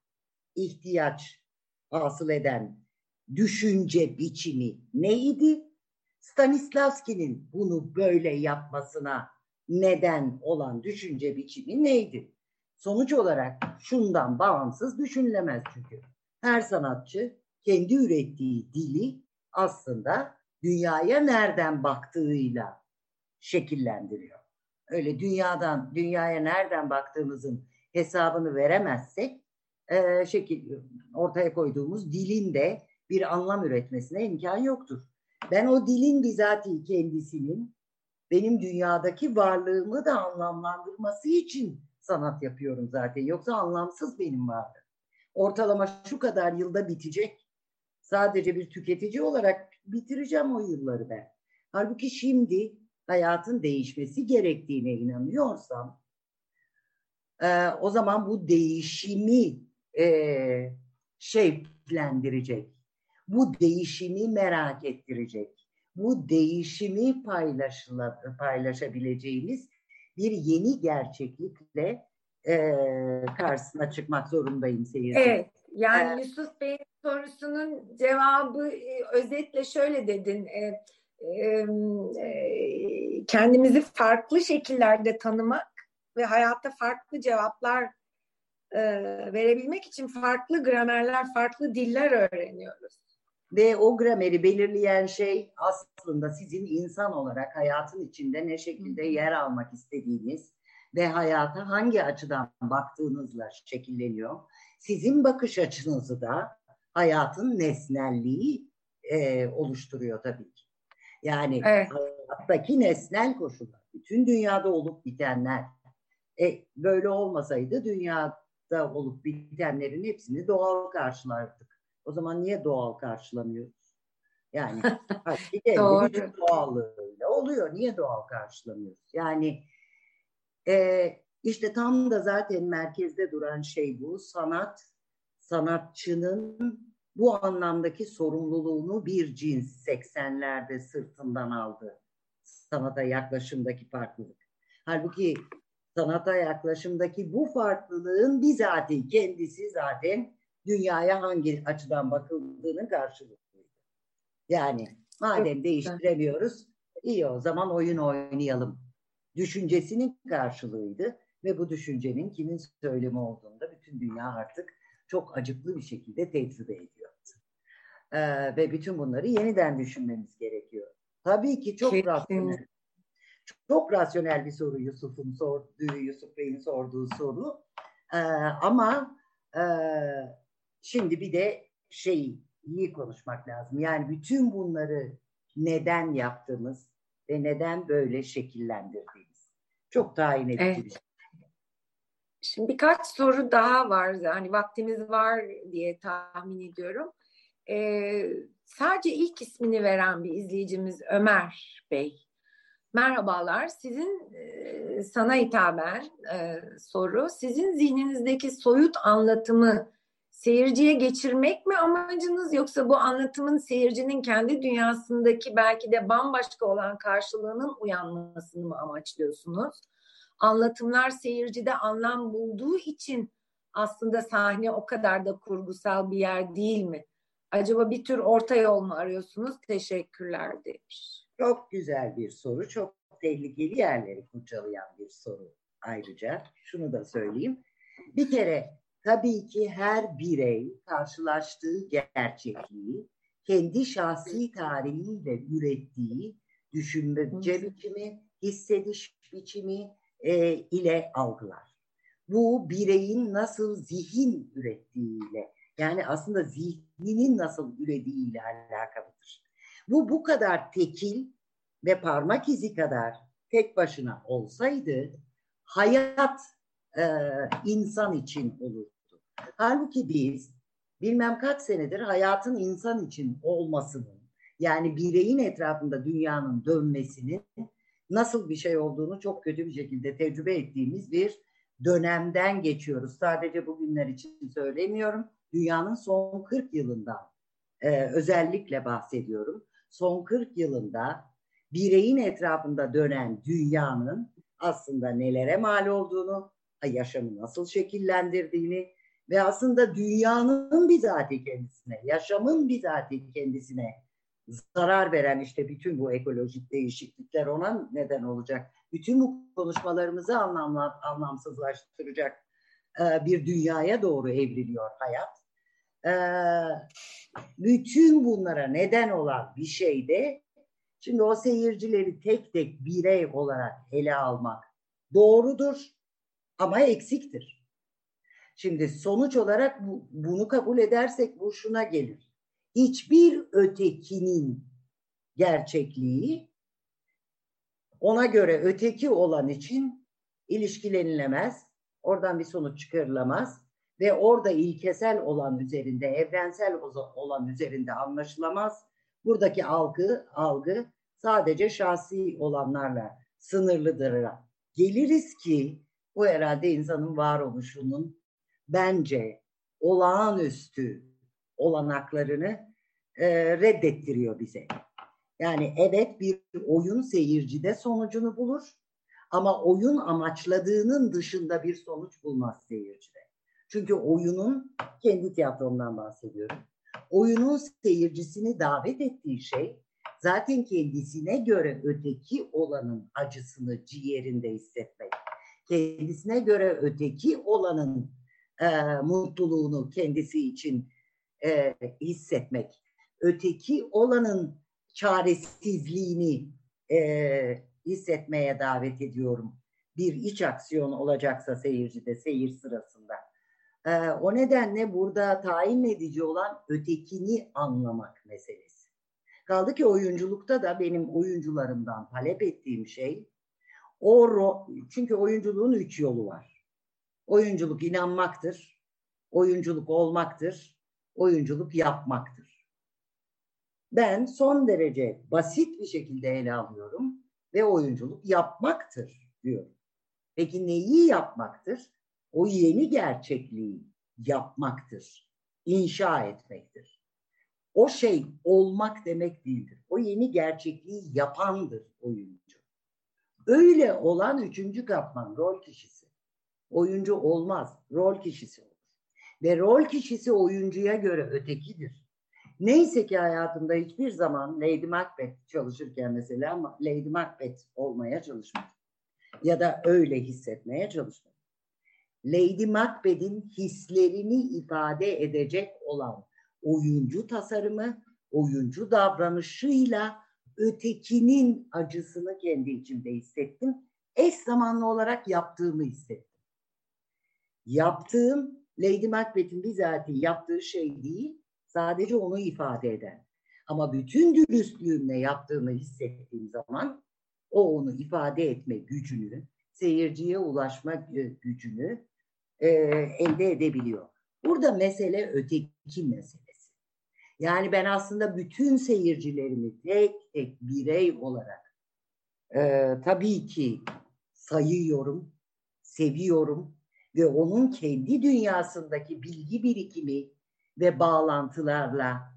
ihtiyaç hasıl eden düşünce biçimi neydi? Stanislavski'nin bunu böyle yapmasına neden olan düşünce biçimi neydi? Sonuç olarak şundan bağımsız düşünülemez çünkü. Her sanatçı kendi ürettiği dili aslında dünyaya nereden baktığıyla şekillendiriyor. Öyle dünyadan dünyaya nereden baktığımızın hesabını veremezsek e, şekil ortaya koyduğumuz dilin de bir anlam üretmesine imkan yoktur. Ben o dilin bizatihi kendisinin benim dünyadaki varlığımı da anlamlandırması için sanat yapıyorum zaten. Yoksa anlamsız benim varlığım. Ortalama şu kadar yılda bitecek. Sadece bir tüketici olarak bitireceğim o yılları ben. Halbuki şimdi hayatın değişmesi gerektiğine inanıyorsam e, o zaman bu değişimi e, şevklendirecek. Bu değişimi merak ettirecek. Bu değişimi paylaşabileceğimiz bir yeni gerçeklikle e, karşısına çıkmak zorundayım seyirci. Evet. Yani ee, Yusuf Bey'in sorusunun cevabı e, özetle şöyle dedin. E, e, e, kendimizi farklı şekillerde tanımak ve hayatta farklı cevaplar e, verebilmek için farklı gramerler, farklı diller öğreniyoruz. Ve o grameri belirleyen şey aslında sizin insan olarak hayatın içinde ne şekilde yer almak istediğiniz ve hayata hangi açıdan baktığınızla şekilleniyor. Sizin bakış açınızı da hayatın nesnelliği e, oluşturuyor tabii ki. Yani evet. hayattaki nesnel koşullar, bütün dünyada olup bitenler. E, böyle olmasaydı dünyada olup bitenlerin hepsini doğal karşılardık. O zaman niye doğal karşılamıyoruz? Yani Doğru. doğallığıyla oluyor. Niye doğal karşılamıyoruz? Yani e, işte tam da zaten merkezde duran şey bu. Sanat, sanatçının bu anlamdaki sorumluluğunu bir cins 80'lerde sırtından aldı. Sanata yaklaşımdaki farklılık. Halbuki sanata yaklaşımdaki bu farklılığın bizatihi kendisi zaten dünyaya hangi açıdan bakıldığının karşılığıydı. Yani madem değiştiremiyoruz iyi o zaman oyun oynayalım. Düşüncesinin karşılığıydı ve bu düşüncenin kimin söylemi olduğunda bütün dünya artık çok acıklı bir şekilde tecrübe ediyordu. Ee, ve bütün bunları yeniden düşünmemiz gerekiyor. Tabii ki çok Kesin. rasyonel. Çok rasyonel bir soru Yusuf'un sorduğu, Yusuf Bey'in sorduğu soru. Ee, ama e, Şimdi bir de şey iyi konuşmak lazım. Yani bütün bunları neden yaptığımız ve neden böyle şekillendirdiğimiz. Çok tayin edici evet. bir şey. Şimdi birkaç soru daha var. Yani vaktimiz var diye tahmin ediyorum. Ee, sadece ilk ismini veren bir izleyicimiz Ömer Bey. Merhabalar. Sizin e, sana hitaben e, soru. Sizin zihninizdeki soyut anlatımı seyirciye geçirmek mi amacınız yoksa bu anlatımın seyircinin kendi dünyasındaki belki de bambaşka olan karşılığının uyanmasını mı amaçlıyorsunuz? Anlatımlar seyircide anlam bulduğu için aslında sahne o kadar da kurgusal bir yer değil mi? Acaba bir tür orta yol mu arıyorsunuz? Teşekkürler demiş. Çok güzel bir soru. Çok tehlikeli yerleri kurcalayan bir soru ayrıca. Şunu da söyleyeyim. Bir kere tabii ki her birey karşılaştığı gerçekliği kendi şahsi tarihiyle ürettiği düşünce biçimi, hissediş biçimi e, ile algılar. Bu bireyin nasıl zihin ürettiğiyle yani aslında zihninin nasıl ürediğiyle alakalıdır. Bu bu kadar tekil ve parmak izi kadar tek başına olsaydı hayat e, insan için olurdu. Halbuki biz bilmem kaç senedir hayatın insan için olmasının yani bireyin etrafında dünyanın dönmesinin nasıl bir şey olduğunu çok kötü bir şekilde tecrübe ettiğimiz bir dönemden geçiyoruz. Sadece bugünler için söylemiyorum. Dünyanın son 40 yılından e, özellikle bahsediyorum. Son 40 yılında bireyin etrafında dönen dünyanın aslında nelere mal olduğunu, yaşamı nasıl şekillendirdiğini ve aslında dünyanın bizatihi kendisine, yaşamın bizatihi kendisine zarar veren işte bütün bu ekolojik değişiklikler ona neden olacak. Bütün bu konuşmalarımızı anlamla, anlamsızlaştıracak e, bir dünyaya doğru evriliyor hayat. E, bütün bunlara neden olan bir şey de şimdi o seyircileri tek tek birey olarak ele almak doğrudur ama eksiktir. Şimdi sonuç olarak bu, bunu kabul edersek bu şuna gelir hiçbir ötekinin gerçekliği ona göre öteki olan için ilişkilenilemez, oradan bir sonuç çıkarılamaz ve orada ilkesel olan üzerinde, evrensel olan üzerinde anlaşılamaz. Buradaki algı, algı sadece şahsi olanlarla sınırlıdır. Geliriz ki bu herhalde insanın varoluşunun bence olağanüstü olanaklarını e, reddettiriyor bize. Yani evet bir oyun seyircide sonucunu bulur ama oyun amaçladığının dışında bir sonuç bulmaz seyircide. Çünkü oyunun kendi tiyatromdan bahsediyorum. Oyunun seyircisini davet ettiği şey zaten kendisine göre öteki olanın acısını ciğerinde hissetmek. Kendisine göre öteki olanın e, mutluluğunu kendisi için e, hissetmek. Öteki olanın çaresizliğini e, hissetmeye davet ediyorum. Bir iç aksiyon olacaksa seyircide, seyir sırasında. E, o nedenle burada tayin edici olan ötekini anlamak meselesi. Kaldı ki oyunculukta da benim oyuncularımdan talep ettiğim şey o çünkü oyunculuğun üç yolu var. Oyunculuk inanmaktır, oyunculuk olmaktır, oyunculuk yapmaktır. Ben son derece basit bir şekilde ele alıyorum ve oyunculuk yapmaktır diyorum. Peki neyi yapmaktır? O yeni gerçekliği yapmaktır, inşa etmektir. O şey olmak demek değildir. O yeni gerçekliği yapandır oyuncu. Öyle olan üçüncü katman rol kişisi. Oyuncu olmaz, rol kişisi olur. Ve rol kişisi oyuncuya göre ötekidir. Neyse ki hayatımda hiçbir zaman Lady Macbeth çalışırken mesela ama Lady Macbeth olmaya çalışmadım. Ya da öyle hissetmeye çalışmadım. Lady Macbeth'in hislerini ifade edecek olan oyuncu tasarımı, oyuncu davranışıyla ötekinin acısını kendi içimde hissettim. Eş zamanlı olarak yaptığımı hissettim. Yaptığım Lady Macbeth'in bizatihi yaptığı şey değil, sadece onu ifade eden. Ama bütün dürüstlüğümle yaptığını hissettiğim zaman o onu ifade etme gücünü, seyirciye ulaşma gücünü e, elde edebiliyor. Burada mesele öteki meselesi. Yani ben aslında bütün seyircilerimi tek tek birey olarak e, tabii ki sayıyorum, seviyorum, ve onun kendi dünyasındaki bilgi birikimi ve bağlantılarla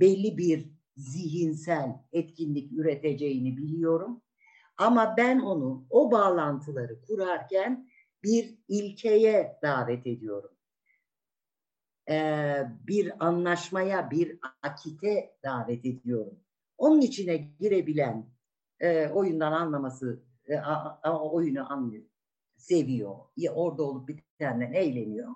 belli bir zihinsel etkinlik üreteceğini biliyorum. Ama ben onu o bağlantıları kurarken bir ilkeye davet ediyorum. E, bir anlaşmaya, bir akite davet ediyorum. Onun içine girebilen, e, oyundan anlaması, e, oyunu anlıyor, seviyor, ya orada olup bitenden eğleniyor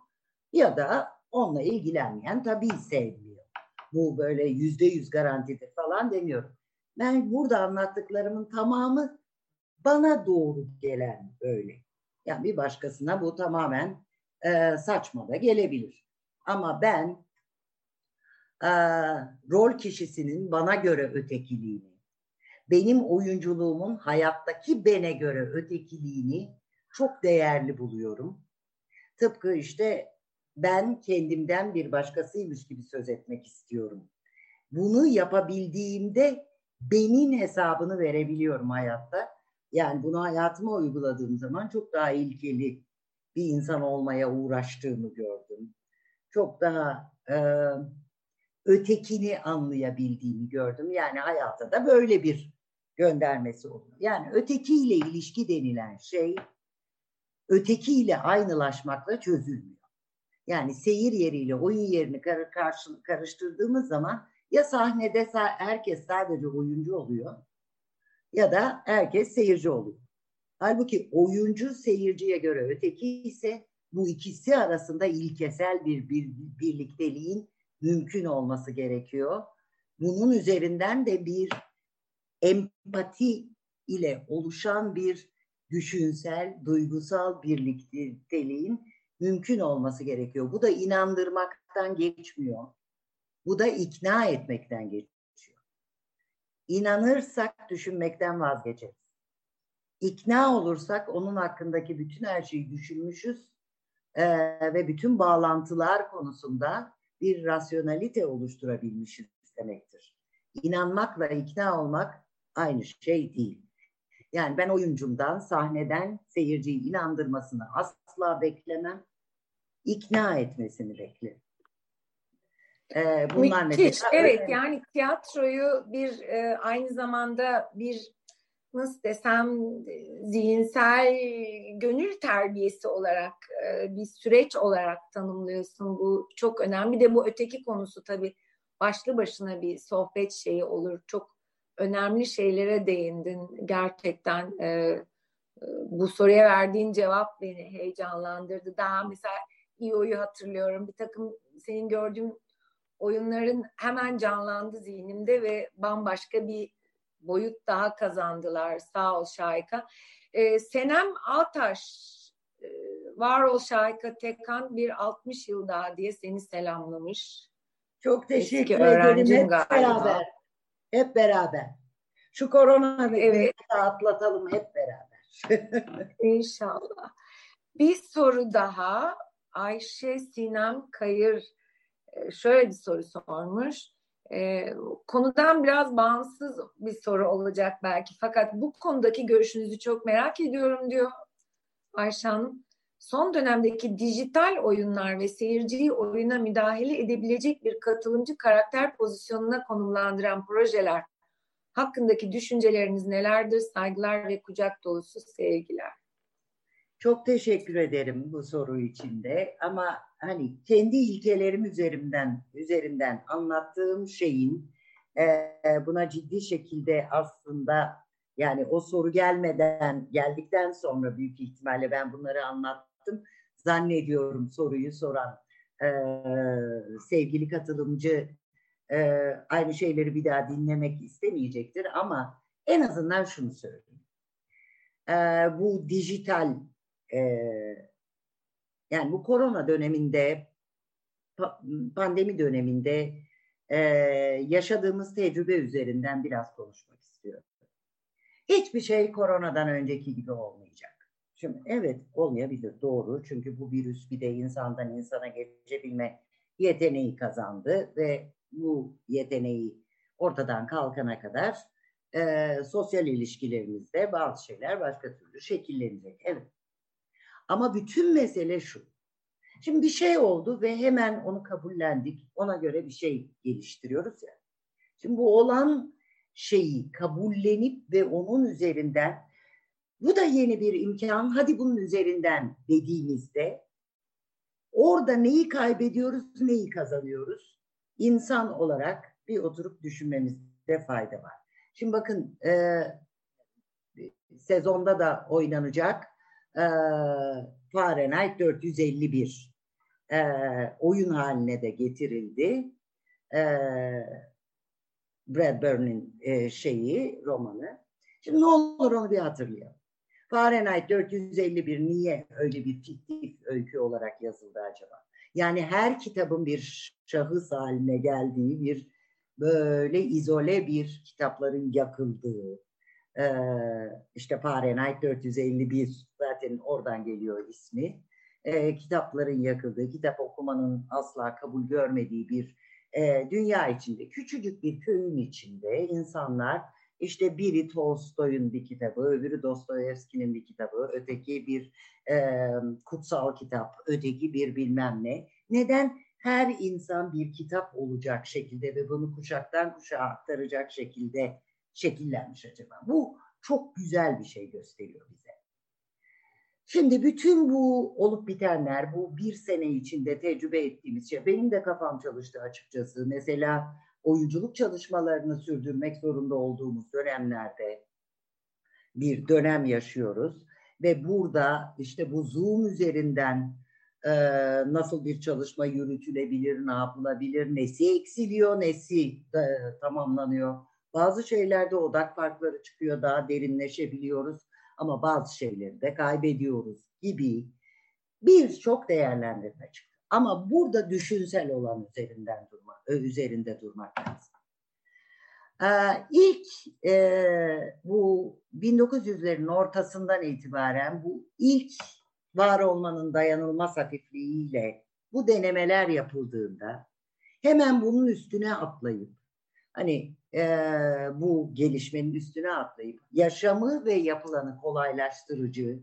ya da onunla ilgilenmeyen tabii sevmiyor. Bu böyle yüzde yüz garantidir falan demiyorum. Ben burada anlattıklarımın tamamı bana doğru gelen öyle. Yani bir başkasına bu tamamen e, saçma da gelebilir. Ama ben e, rol kişisinin bana göre ötekiliğini, benim oyunculuğumun hayattaki bene göre ötekiliğini çok değerli buluyorum. Tıpkı işte ben kendimden bir başkasıymış gibi söz etmek istiyorum. Bunu yapabildiğimde benim hesabını verebiliyorum hayatta. Yani bunu hayatıma uyguladığım zaman çok daha ilkeli bir insan olmaya uğraştığımı gördüm. Çok daha e, ötekini anlayabildiğimi gördüm. Yani hayata da böyle bir göndermesi oldu. Yani ötekiyle ilişki denilen şey ötekiyle aynılaşmakla çözülmüyor. Yani seyir yeriyle oyun yerini kar karşı karıştırdığımız zaman ya sahnede herkes sadece oyuncu oluyor ya da herkes seyirci oluyor. Halbuki oyuncu seyirciye göre öteki ise bu ikisi arasında ilkesel bir, bir birlikteliğin mümkün olması gerekiyor. Bunun üzerinden de bir empati ile oluşan bir düşünsel, duygusal birlikteliğin mümkün olması gerekiyor. Bu da inandırmaktan geçmiyor. Bu da ikna etmekten geçiyor. İnanırsak düşünmekten vazgeçeriz. İkna olursak onun hakkındaki bütün her şeyi düşünmüşüz e, ve bütün bağlantılar konusunda bir rasyonalite oluşturabilmişiz demektir. İnanmakla ikna olmak aynı şey değil. Yani ben oyuncumdan, sahneden seyirciyi inandırmasını asla beklemem. İkna etmesini beklerim. Ee, bunlar Müthiş. mesela evet öyle. yani tiyatroyu bir e, aynı zamanda bir nasıl desem zihinsel gönül terbiyesi olarak e, bir süreç olarak tanımlıyorsun. Bu çok önemli. Bir de bu öteki konusu tabii başlı başına bir sohbet şeyi olur. Çok önemli şeylere değindin. Gerçekten e, e, bu soruya verdiğin cevap beni heyecanlandırdı. Daha mesela İO'yu hatırlıyorum. Bir takım senin gördüğün oyunların hemen canlandı zihnimde ve bambaşka bir boyut daha kazandılar. Sağ ol Şayka. Ee, Senem Altaş e, var ol Şayka Tekan bir 60 yıl daha diye seni selamlamış. Çok teşekkür ederim. Hep galiba. beraber. Hep beraber. Şu korona evet. atlatalım hep beraber. İnşallah. Bir soru daha. Ayşe Sinem Kayır e, şöyle bir soru sormuş. E, konudan biraz bağımsız bir soru olacak belki. Fakat bu konudaki görüşünüzü çok merak ediyorum diyor Ayşe Hanım. Son dönemdeki dijital oyunlar ve seyirciyi oyuna müdahale edebilecek bir katılımcı karakter pozisyonuna konumlandıran projeler hakkındaki düşünceleriniz nelerdir? Saygılar ve kucak dolusu sevgiler. Çok teşekkür ederim bu soru için de ama hani kendi ilkelerim üzerinden üzerinden anlattığım şeyin e, buna ciddi şekilde aslında yani o soru gelmeden geldikten sonra büyük ihtimalle ben bunları anlattım. Zannediyorum soruyu soran e, sevgili katılımcı e, aynı şeyleri bir daha dinlemek istemeyecektir. Ama en azından şunu söyleyeyim. E, bu dijital e, yani bu korona döneminde pandemi döneminde e, yaşadığımız tecrübe üzerinden biraz konuşmak istiyorum. Hiçbir şey koronadan önceki gibi olmayacak. Şimdi evet olmayabilir doğru çünkü bu virüs bir de insandan insana geçebilme yeteneği kazandı ve bu yeteneği ortadan kalkana kadar e, sosyal ilişkilerimizde bazı şeyler başka türlü şekillenecek. Evet ama bütün mesele şu. Şimdi bir şey oldu ve hemen onu kabullendik. Ona göre bir şey geliştiriyoruz ya. Şimdi bu olan şeyi kabullenip ve onun üzerinden bu da yeni bir imkan. Hadi bunun üzerinden dediğimizde Orada neyi kaybediyoruz, neyi kazanıyoruz? İnsan olarak bir oturup düşünmemizde fayda var. Şimdi bakın e, sezonda da oynanacak e, Fahrenheit 451 e, oyun haline de getirildi. E, Bradbury'nin e, şeyi, romanı. Şimdi ne olur onu bir hatırlayalım. Fahrenheit 451 niye öyle bir fiktif öykü olarak yazıldı acaba? Yani her kitabın bir şahıs haline geldiği, bir böyle izole bir kitapların yakıldığı, e, işte Fahrenheit 451 zaten oradan geliyor ismi. E, kitapların yakıldığı, kitap okumanın asla kabul görmediği bir e, dünya içinde, küçücük bir köyün içinde insanlar işte biri Tolstoy'un bir kitabı, öbürü Dostoyevski'nin bir kitabı, öteki bir e, kutsal kitap, öteki bir bilmem ne. Neden? Her insan bir kitap olacak şekilde ve bunu kuşaktan kuşağa aktaracak şekilde şekillenmiş acaba. Bu çok güzel bir şey gösteriyor bize. Şimdi bütün bu olup bitenler, bu bir sene içinde tecrübe ettiğimiz şey, benim de kafam çalıştı açıkçası. Mesela oyunculuk çalışmalarını sürdürmek zorunda olduğumuz dönemlerde bir dönem yaşıyoruz. Ve burada işte bu Zoom üzerinden e, nasıl bir çalışma yürütülebilir, ne yapılabilir, nesi eksiliyor, nesi e, tamamlanıyor. Bazı şeylerde odak farkları çıkıyor, daha derinleşebiliyoruz ama bazı şeyleri de kaybediyoruz gibi birçok değerlendirme çıktı. Ama burada düşünsel olan üzerinden durma, üzerinde durmak lazım. Ee, ilk e, bu 1900'lerin ortasından itibaren bu ilk var olmanın dayanılmaz hafifliğiyle bu denemeler yapıldığında hemen bunun üstüne atlayıp hani e, bu gelişmenin üstüne atlayıp yaşamı ve yapılanı kolaylaştırıcı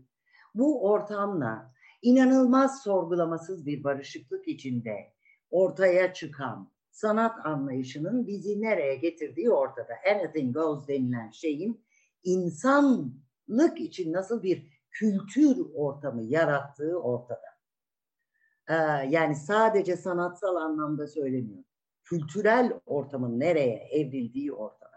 bu ortamla inanılmaz sorgulamasız bir barışıklık içinde ortaya çıkan sanat anlayışının bizi nereye getirdiği ortada. Anything goes denilen şeyin insanlık için nasıl bir kültür ortamı yarattığı ortada. Ee, yani sadece sanatsal anlamda söylemiyorum kültürel ortamın nereye evrildiği ortada.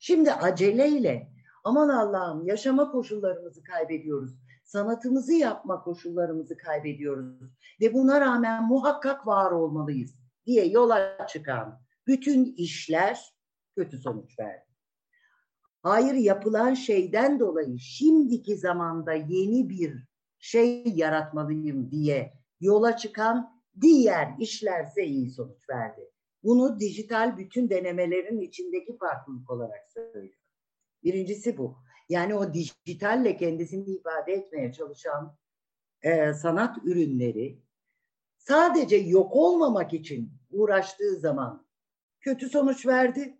Şimdi aceleyle aman Allah'ım yaşama koşullarımızı kaybediyoruz. Sanatımızı yapma koşullarımızı kaybediyoruz. Ve buna rağmen muhakkak var olmalıyız diye yola çıkan bütün işler kötü sonuç verdi. Hayır yapılan şeyden dolayı şimdiki zamanda yeni bir şey yaratmalıyım diye yola çıkan diğer işlerse iyi sonuç verdi. Bunu dijital bütün denemelerin içindeki farklılık olarak söylüyorum. Birincisi bu. Yani o dijitalle kendisini ifade etmeye çalışan e, sanat ürünleri sadece yok olmamak için uğraştığı zaman kötü sonuç verdi.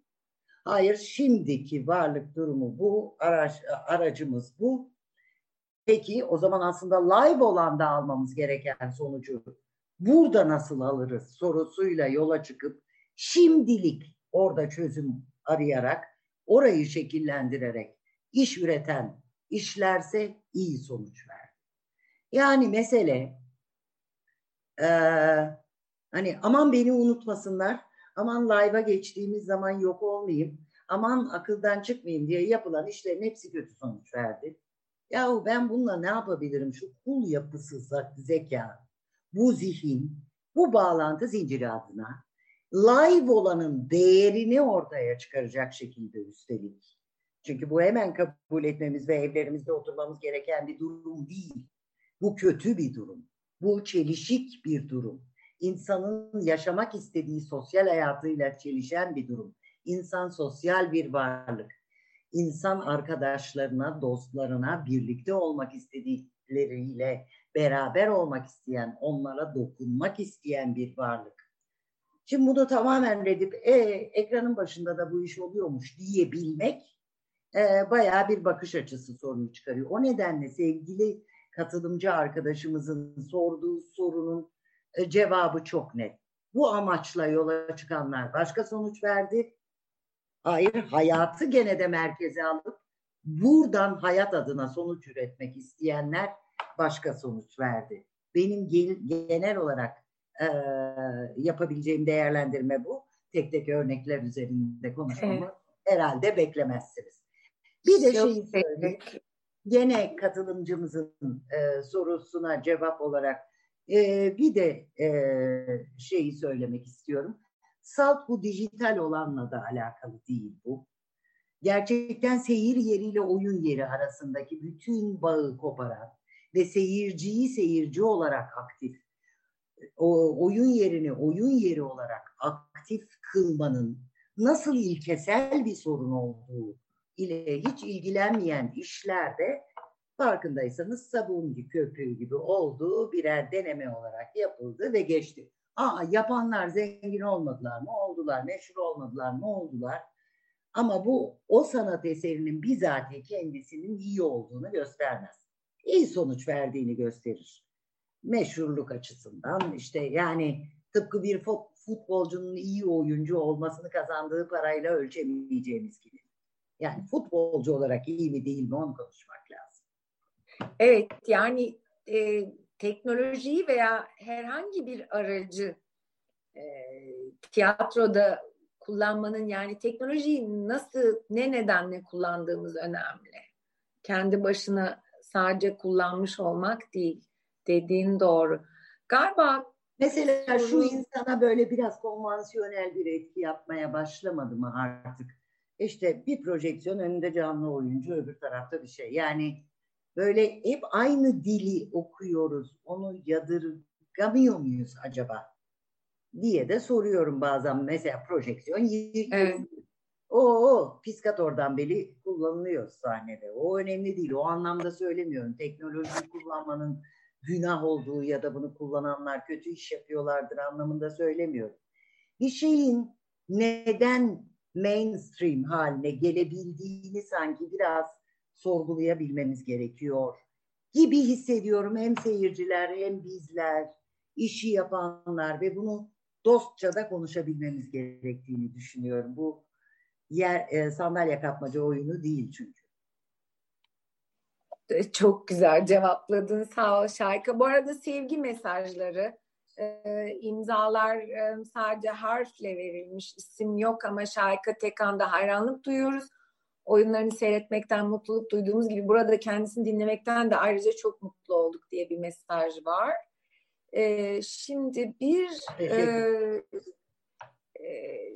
Hayır şimdiki varlık durumu bu, araç, aracımız bu. Peki o zaman aslında live olan da almamız gereken sonucu burada nasıl alırız sorusuyla yola çıkıp şimdilik orada çözüm arayarak, orayı şekillendirerek iş üreten işlerse iyi sonuç verdi. Yani mesele e, hani aman beni unutmasınlar, aman live'a geçtiğimiz zaman yok olmayayım, aman akıldan çıkmayayım diye yapılan işlerin hepsi kötü sonuç verdi. Yahu ben bununla ne yapabilirim? Şu kul yapısı zeka, bu zihin, bu bağlantı zinciri adına live olanın değerini ortaya çıkaracak şekilde üstelik. Çünkü bu hemen kabul etmemiz ve evlerimizde oturmamız gereken bir durum değil. Bu kötü bir durum. Bu çelişik bir durum. İnsanın yaşamak istediği sosyal hayatıyla çelişen bir durum. İnsan sosyal bir varlık. İnsan arkadaşlarına, dostlarına birlikte olmak istedikleriyle beraber olmak isteyen, onlara dokunmak isteyen bir varlık. Şimdi bunu tamamen redip e, ekranın başında da bu iş oluyormuş diyebilmek e, bayağı bir bakış açısı sorunu çıkarıyor. O nedenle sevgili katılımcı arkadaşımızın sorduğu sorunun e, cevabı çok net. Bu amaçla yola çıkanlar başka sonuç verdi. Hayır, hayatı gene de merkeze alıp buradan hayat adına sonuç üretmek isteyenler başka sonuç verdi. Benim genel olarak e, yapabileceğim değerlendirme bu. Tek tek örnekler üzerinde konuşmamı evet. herhalde beklemezsiniz. Bir de şeyi söyleyeyim. Gene katılımcımızın e, sorusuna cevap olarak e, bir de e, şeyi söylemek istiyorum. Salt bu dijital olanla da alakalı değil bu. Gerçekten seyir yeriyle oyun yeri arasındaki bütün bağı koparan ve seyirciyi seyirci olarak aktif, o oyun yerini oyun yeri olarak aktif kılmanın nasıl ilkesel bir sorun olduğu ile hiç ilgilenmeyen işlerde farkındaysanız sabuncu köpüğü gibi olduğu birer deneme olarak yapıldı ve geçti. Aa yapanlar zengin olmadılar mı? Oldular. Meşhur olmadılar mı? Oldular. Ama bu o sanat eserinin bizatihi kendisinin iyi olduğunu göstermez. İyi sonuç verdiğini gösterir. Meşhurluk açısından işte yani tıpkı bir futbolcunun iyi oyuncu olmasını kazandığı parayla ölçemeyeceğimiz gibi. Yani futbolcu olarak iyi mi değil mi onu konuşmak lazım. Evet yani e, teknolojiyi veya herhangi bir aracı e, tiyatroda kullanmanın yani teknolojiyi nasıl ne nedenle kullandığımız önemli. Kendi başına sadece kullanmış olmak değil. Dediğin doğru. Galiba mesela şu insana böyle biraz konvansiyonel bir etki yapmaya başlamadı mı artık? İşte bir projeksiyon önünde canlı oyuncu öbür tarafta bir şey. Yani böyle hep aynı dili okuyoruz. Onu yadırgamıyor muyuz acaba? diye de soruyorum bazen. Mesela projeksiyon evet. o Piskator'dan beri kullanılıyor sahnede. O önemli değil. O anlamda söylemiyorum. Teknolojiyi kullanmanın günah olduğu ya da bunu kullananlar kötü iş yapıyorlardır anlamında söylemiyorum. Bir şeyin neden mainstream haline gelebildiğini sanki biraz sorgulayabilmemiz gerekiyor gibi hissediyorum hem seyirciler hem bizler, işi yapanlar ve bunu dostça da konuşabilmemiz gerektiğini düşünüyorum. Bu yer e, sandalye kapmaca oyunu değil çünkü. E, çok güzel cevapladın. Sağ ol Şayka. Bu arada sevgi mesajları, e, imzalar e, sadece harfle verilmiş. isim yok ama Şayka Tekan'da hayranlık duyuyoruz. Oyunlarını seyretmekten mutluluk duyduğumuz gibi burada kendisini dinlemekten de ayrıca çok mutlu olduk diye bir mesaj var. E, şimdi bir e,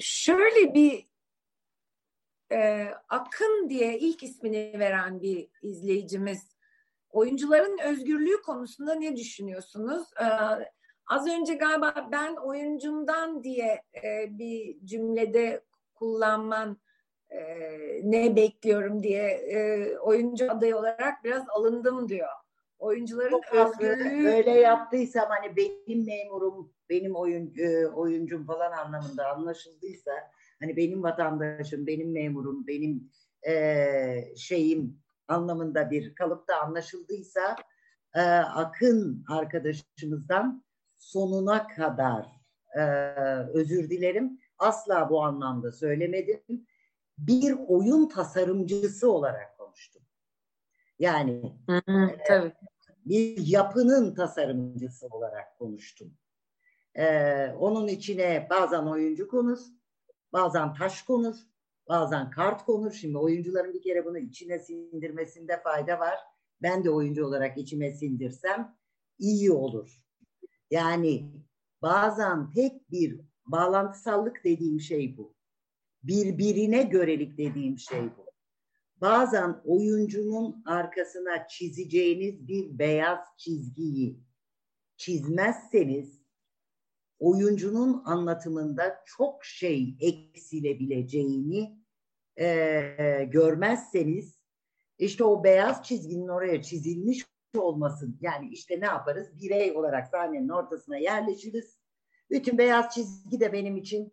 şöyle bir e, Akın diye ilk ismini veren bir izleyicimiz oyuncuların özgürlüğü konusunda ne düşünüyorsunuz? E, az önce galiba ben oyuncumdan diye e, bir cümlede kullanman e, ne bekliyorum diye e, oyuncu adayı olarak biraz alındım diyor oyuncuların özgürlüğü... Öyle yaptıysam hani benim memurum, benim oyun, e, oyuncum falan anlamında anlaşıldıysa hani benim vatandaşım, benim memurum, benim e, şeyim anlamında bir kalıpta anlaşıldıysa e, Akın arkadaşımızdan sonuna kadar e, özür dilerim. Asla bu anlamda söylemedim. Bir oyun tasarımcısı olarak konuştum. Yani hı hı, e, tabii. bir yapının tasarımcısı olarak konuştum. Ee, onun içine bazen oyuncu konur, bazen taş konur, bazen kart konur. Şimdi oyuncuların bir kere bunu içine sindirmesinde fayda var. Ben de oyuncu olarak içime sindirsem iyi olur. Yani bazen tek bir bağlantısallık dediğim şey bu. Birbirine görelik dediğim şey bu bazen oyuncunun arkasına çizeceğiniz bir beyaz çizgiyi çizmezseniz oyuncunun anlatımında çok şey eksilebileceğini e, görmezseniz işte o beyaz çizginin oraya çizilmiş olmasın. Yani işte ne yaparız? Birey olarak sahnenin ortasına yerleşiriz. Bütün beyaz çizgi de benim için,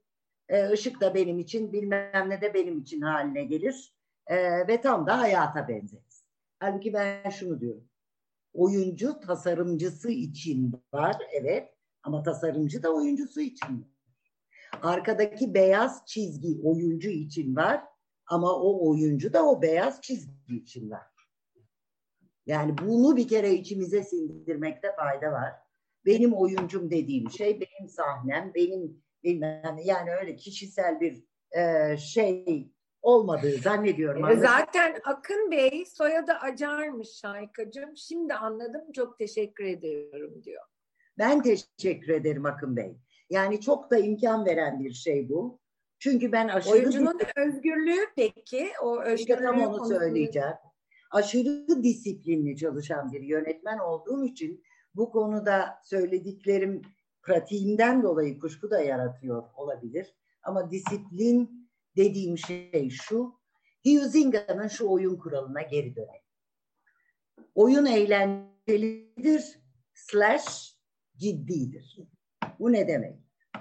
e, ışık da benim için, bilmem ne de benim için haline gelir e, ve tam da hayata benzeriz. Halbuki ben şunu diyorum. Oyuncu tasarımcısı için var evet ama tasarımcı da oyuncusu için var. Arkadaki beyaz çizgi oyuncu için var ama o oyuncu da o beyaz çizgi için var. Yani bunu bir kere içimize sindirmekte fayda var. benim oyuncum dediğim şey benim sahnem, benim bilmem yani öyle kişisel bir e, şey olmadığı zannediyorum. E, zaten Akın Bey soyadı Acar'mış Şaykacığım. Şimdi anladım çok teşekkür ediyorum diyor. Ben teşekkür ederim Akın Bey. Yani çok da imkan veren bir şey bu. Çünkü ben aşırı... Oyuncunun özgürlüğü peki? O özgürlüğü tam onu söyleyeceğim. Aşırı disiplinli çalışan bir yönetmen olduğum için bu konuda söylediklerim pratiğimden dolayı kuşku da yaratıyor olabilir. Ama disiplin dediğim şey şu, Huizinga'nın şu oyun kuralına geri dönelim. Oyun eğlencelidir, slash ciddidir. Bu ne demek?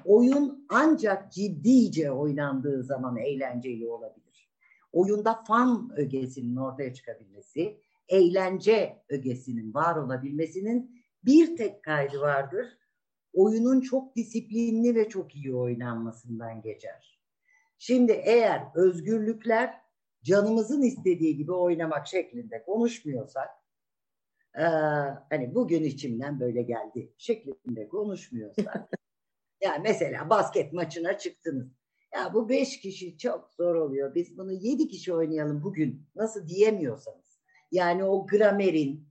Oyun ancak ciddice oynandığı zaman eğlenceli olabilir. Oyunda fan ögesinin ortaya çıkabilmesi, eğlence ögesinin var olabilmesinin bir tek kaydı vardır. Oyunun çok disiplinli ve çok iyi oynanmasından geçer. Şimdi eğer özgürlükler canımızın istediği gibi oynamak şeklinde konuşmuyorsak, e, hani bugün içimden böyle geldi şeklinde konuşmuyorsak, yani mesela basket maçına çıktınız. Ya bu beş kişi çok zor oluyor. Biz bunu yedi kişi oynayalım bugün. Nasıl diyemiyorsanız. Yani o gramerin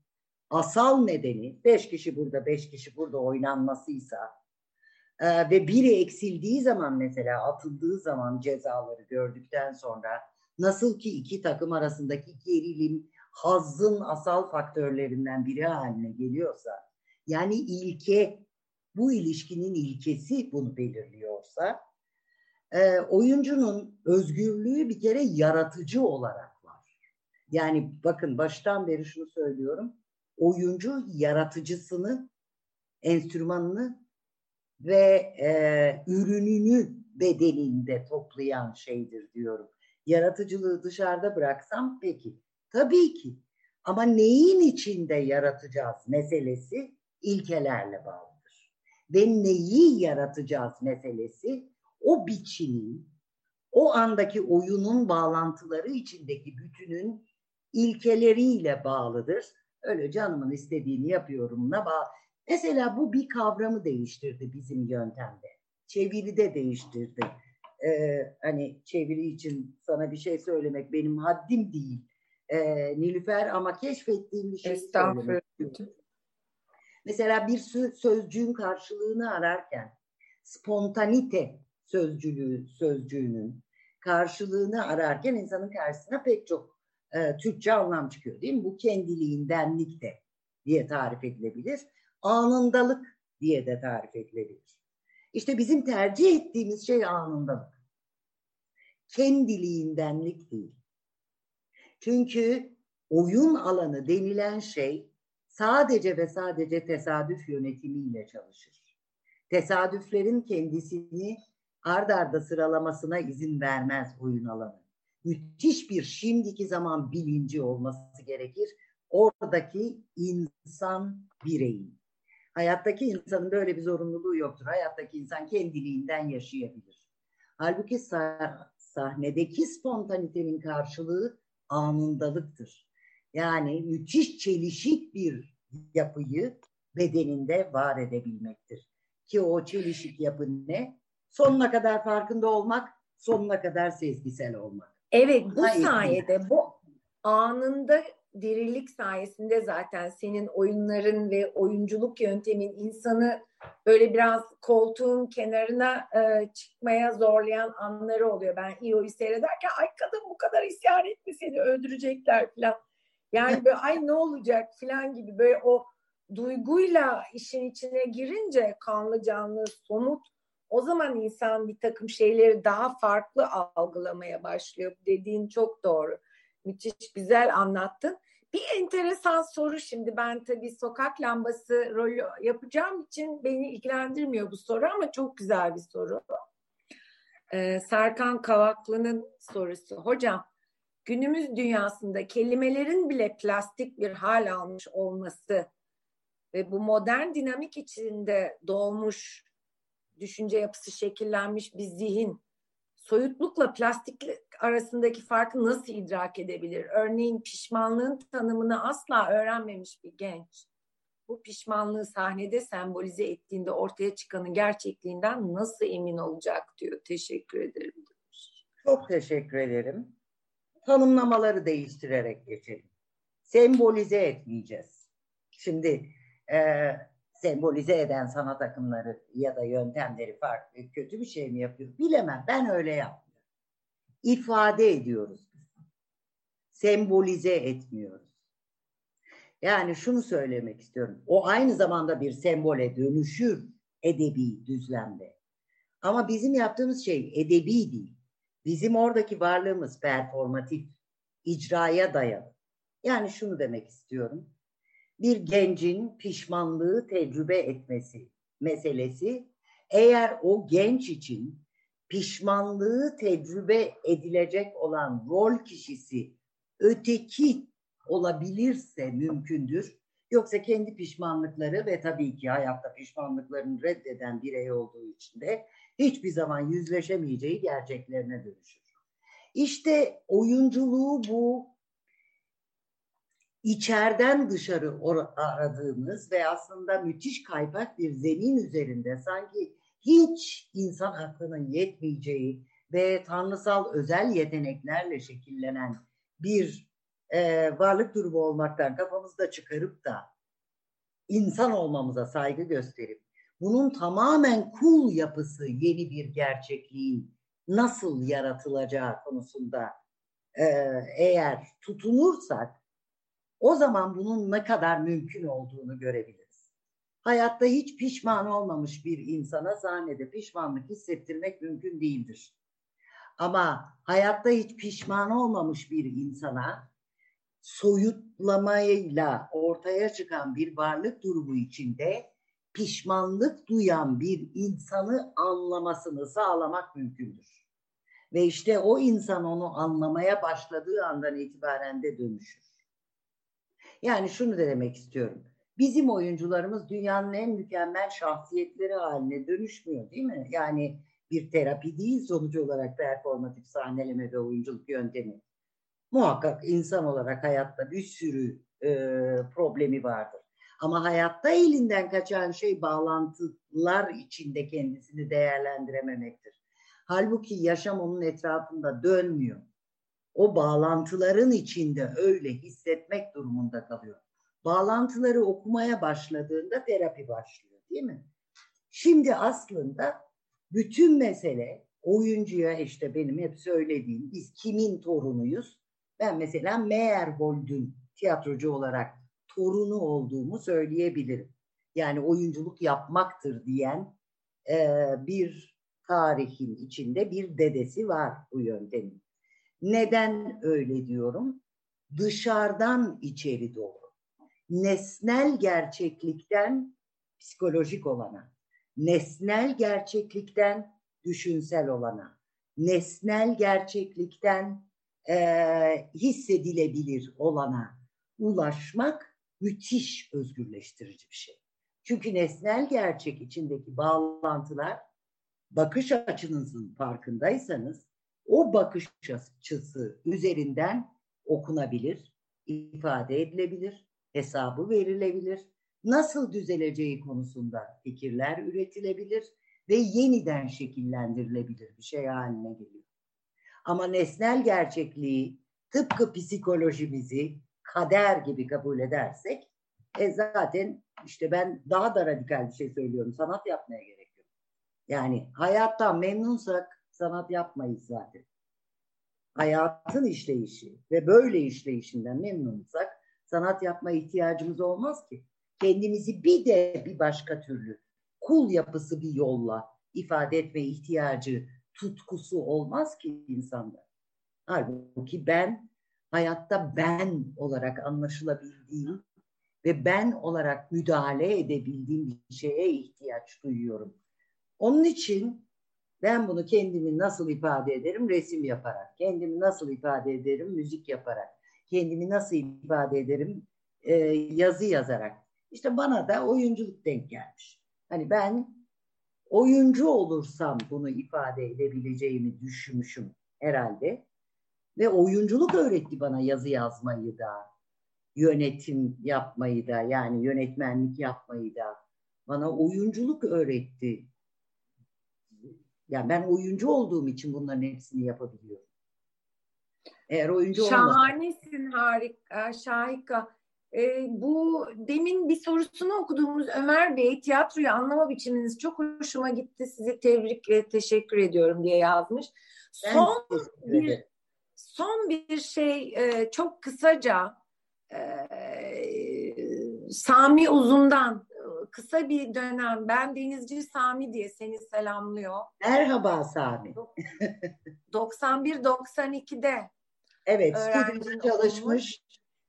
asal nedeni beş kişi burada, beş kişi burada oynanmasıysa ee, ve biri eksildiği zaman mesela atıldığı zaman cezaları gördükten sonra nasıl ki iki takım arasındaki gerilim hazzın asal faktörlerinden biri haline geliyorsa yani ilke bu ilişkinin ilkesi bunu belirliyorsa e, oyuncunun özgürlüğü bir kere yaratıcı olarak var. Yani bakın baştan beri şunu söylüyorum. Oyuncu yaratıcısını, enstrümanını ve e, ürününü bedeninde toplayan şeydir diyorum. Yaratıcılığı dışarıda bıraksam peki. Tabii ki. Ama neyin içinde yaratacağız meselesi ilkelerle bağlıdır. Ve neyi yaratacağız meselesi o biçimin, o andaki oyunun bağlantıları içindeki bütünün ilkeleriyle bağlıdır. Öyle canımın istediğini yapıyorumla bağlı. Mesela bu bir kavramı değiştirdi bizim yöntemde. Çeviride değiştirdi. Ee, hani çeviri için sana bir şey söylemek benim haddim değil. Ee, Nilüfer ama keşfettiğim bir şey. Mesela bir sözcüğün karşılığını ararken spontanite sözcülüğü sözcüğünün karşılığını ararken insanın karşısına pek çok e, Türkçe anlam çıkıyor değil mi? Bu kendiliğindenlik de diye tarif edilebilir anındalık diye de tarif edilebilir. İşte bizim tercih ettiğimiz şey anındalık. Kendiliğindenlik değil. Çünkü oyun alanı denilen şey sadece ve sadece tesadüf yönetimiyle çalışır. Tesadüflerin kendisini ard arda sıralamasına izin vermez oyun alanı. Müthiş bir şimdiki zaman bilinci olması gerekir. Oradaki insan bireyin. Hayattaki insanın böyle bir zorunluluğu yoktur. Hayattaki insan kendiliğinden yaşayabilir. Halbuki sah sahnedeki spontanitenin karşılığı anındalıktır. Yani müthiş çelişik bir yapıyı bedeninde var edebilmektir. Ki o çelişik yapı ne? Sonuna kadar farkında olmak, sonuna kadar sezgisel olmak. Evet bu Hayır, sayede bu anında dirilik sayesinde zaten senin oyunların ve oyunculuk yöntemin insanı böyle biraz koltuğun kenarına e, çıkmaya zorlayan anları oluyor. Ben İO'yu seyrederken ay kadın bu kadar isyan etme seni öldürecekler falan. Yani böyle ay ne olacak falan gibi böyle o duyguyla işin içine girince kanlı canlı somut o zaman insan bir takım şeyleri daha farklı algılamaya başlıyor. Dediğin çok doğru müthiş güzel anlattın. Bir enteresan soru şimdi ben tabii sokak lambası rolü yapacağım için beni ilgilendirmiyor bu soru ama çok güzel bir soru. Ee, Serkan Kavaklı'nın sorusu. Hocam günümüz dünyasında kelimelerin bile plastik bir hal almış olması ve bu modern dinamik içinde doğmuş düşünce yapısı şekillenmiş bir zihin soyutlukla plastiklik arasındaki farkı nasıl idrak edebilir? Örneğin pişmanlığın tanımını asla öğrenmemiş bir genç bu pişmanlığı sahnede sembolize ettiğinde ortaya çıkanın gerçekliğinden nasıl emin olacak diyor. Teşekkür ederim. Çok teşekkür ederim. Tanımlamaları değiştirerek geçelim. Sembolize etmeyeceğiz. Şimdi e, sembolize eden sanat akımları ya da yöntemleri farklı, kötü bir şey mi yapıyor bilemem. Ben öyle yapmıyorum. İfade ediyoruz. Sembolize etmiyoruz. Yani şunu söylemek istiyorum. O aynı zamanda bir sembole dönüşür edebi düzlemde. Ama bizim yaptığımız şey edebi değil. Bizim oradaki varlığımız performatif, icraya dayalı. Yani şunu demek istiyorum. Bir gencin pişmanlığı tecrübe etmesi meselesi eğer o genç için pişmanlığı tecrübe edilecek olan rol kişisi öteki olabilirse mümkündür. Yoksa kendi pişmanlıkları ve tabii ki hayatta pişmanlıklarını reddeden birey olduğu için de hiçbir zaman yüzleşemeyeceği gerçeklerine dönüşür. İşte oyunculuğu bu içeriden dışarı aradığımız ve aslında müthiş kaypak bir zemin üzerinde sanki hiç insan aklının yetmeyeceği ve tanrısal özel yeteneklerle şekillenen bir e, varlık durumu olmaktan kafamızda çıkarıp da insan olmamıza saygı gösterip bunun tamamen kul yapısı yeni bir gerçekliğin nasıl yaratılacağı konusunda e, eğer tutunursak o zaman bunun ne kadar mümkün olduğunu görebiliriz. Hayatta hiç pişman olmamış bir insana sahnede pişmanlık hissettirmek mümkün değildir. Ama hayatta hiç pişman olmamış bir insana soyutlamayla ortaya çıkan bir varlık durumu içinde pişmanlık duyan bir insanı anlamasını sağlamak mümkündür. Ve işte o insan onu anlamaya başladığı andan itibaren de dönüşür. Yani şunu da demek istiyorum. Bizim oyuncularımız dünyanın en mükemmel şahsiyetleri haline dönüşmüyor değil mi? Yani bir terapi değil sonucu olarak performatif sahneleme ve oyunculuk yöntemi. Muhakkak insan olarak hayatta bir sürü e, problemi vardır. Ama hayatta elinden kaçan şey bağlantılar içinde kendisini değerlendirememektir. Halbuki yaşam onun etrafında dönmüyor. O bağlantıların içinde öyle hissetmek durumunda kalıyor. Bağlantıları okumaya başladığında terapi başlıyor değil mi? Şimdi aslında bütün mesele oyuncuya işte benim hep söylediğim biz kimin torunuyuz? Ben mesela Meyerhold'un tiyatrocu olarak torunu olduğumu söyleyebilirim. Yani oyunculuk yapmaktır diyen e, bir tarihin içinde bir dedesi var bu yöntemin. Neden öyle diyorum? Dışarıdan içeri doğru. Nesnel gerçeklikten psikolojik olana, nesnel gerçeklikten düşünsel olana, nesnel gerçeklikten e, hissedilebilir olana ulaşmak müthiş özgürleştirici bir şey. Çünkü nesnel gerçek içindeki bağlantılar bakış açınızın farkındaysanız o bakış açısı üzerinden okunabilir, ifade edilebilir, hesabı verilebilir, nasıl düzeleceği konusunda fikirler üretilebilir ve yeniden şekillendirilebilir bir şey haline geliyor. Ama nesnel gerçekliği tıpkı psikolojimizi kader gibi kabul edersek e zaten işte ben daha da radikal bir şey söylüyorum. Sanat yapmaya gerek yok. Yani hayattan memnunsak sanat yapmayız zaten. Hayatın işleyişi ve böyle işleyişinden memnunsak sanat yapma ihtiyacımız olmaz ki. Kendimizi bir de bir başka türlü kul yapısı bir yolla ifade etme ihtiyacı, tutkusu olmaz ki insanda. Halbuki ben hayatta ben olarak anlaşılabildiğim ve ben olarak müdahale edebildiğim bir şeye ihtiyaç duyuyorum. Onun için ben bunu kendimi nasıl ifade ederim? Resim yaparak. Kendimi nasıl ifade ederim? Müzik yaparak. Kendimi nasıl ifade ederim? Ee, yazı yazarak. İşte bana da oyunculuk denk gelmiş. Hani ben oyuncu olursam bunu ifade edebileceğimi düşünmüşüm herhalde. Ve oyunculuk öğretti bana yazı yazmayı da, yönetim yapmayı da yani yönetmenlik yapmayı da bana oyunculuk öğretti. Yani ben oyuncu olduğum için bunların hepsini yapabiliyorum. Eğer oyuncu Şahanesin harika, şahika. Ee, bu demin bir sorusunu okuduğumuz Ömer Bey tiyatroyu anlama biçiminiz çok hoşuma gitti. Sizi tebrik ve teşekkür ediyorum diye yazmış. Son bir son bir şey e, çok kısaca e, Sami Uzun'dan kısa bir dönem ben Denizci Sami diye seni selamlıyor. Merhaba Sami. 91-92'de Evet, stüdyoda çalışmış,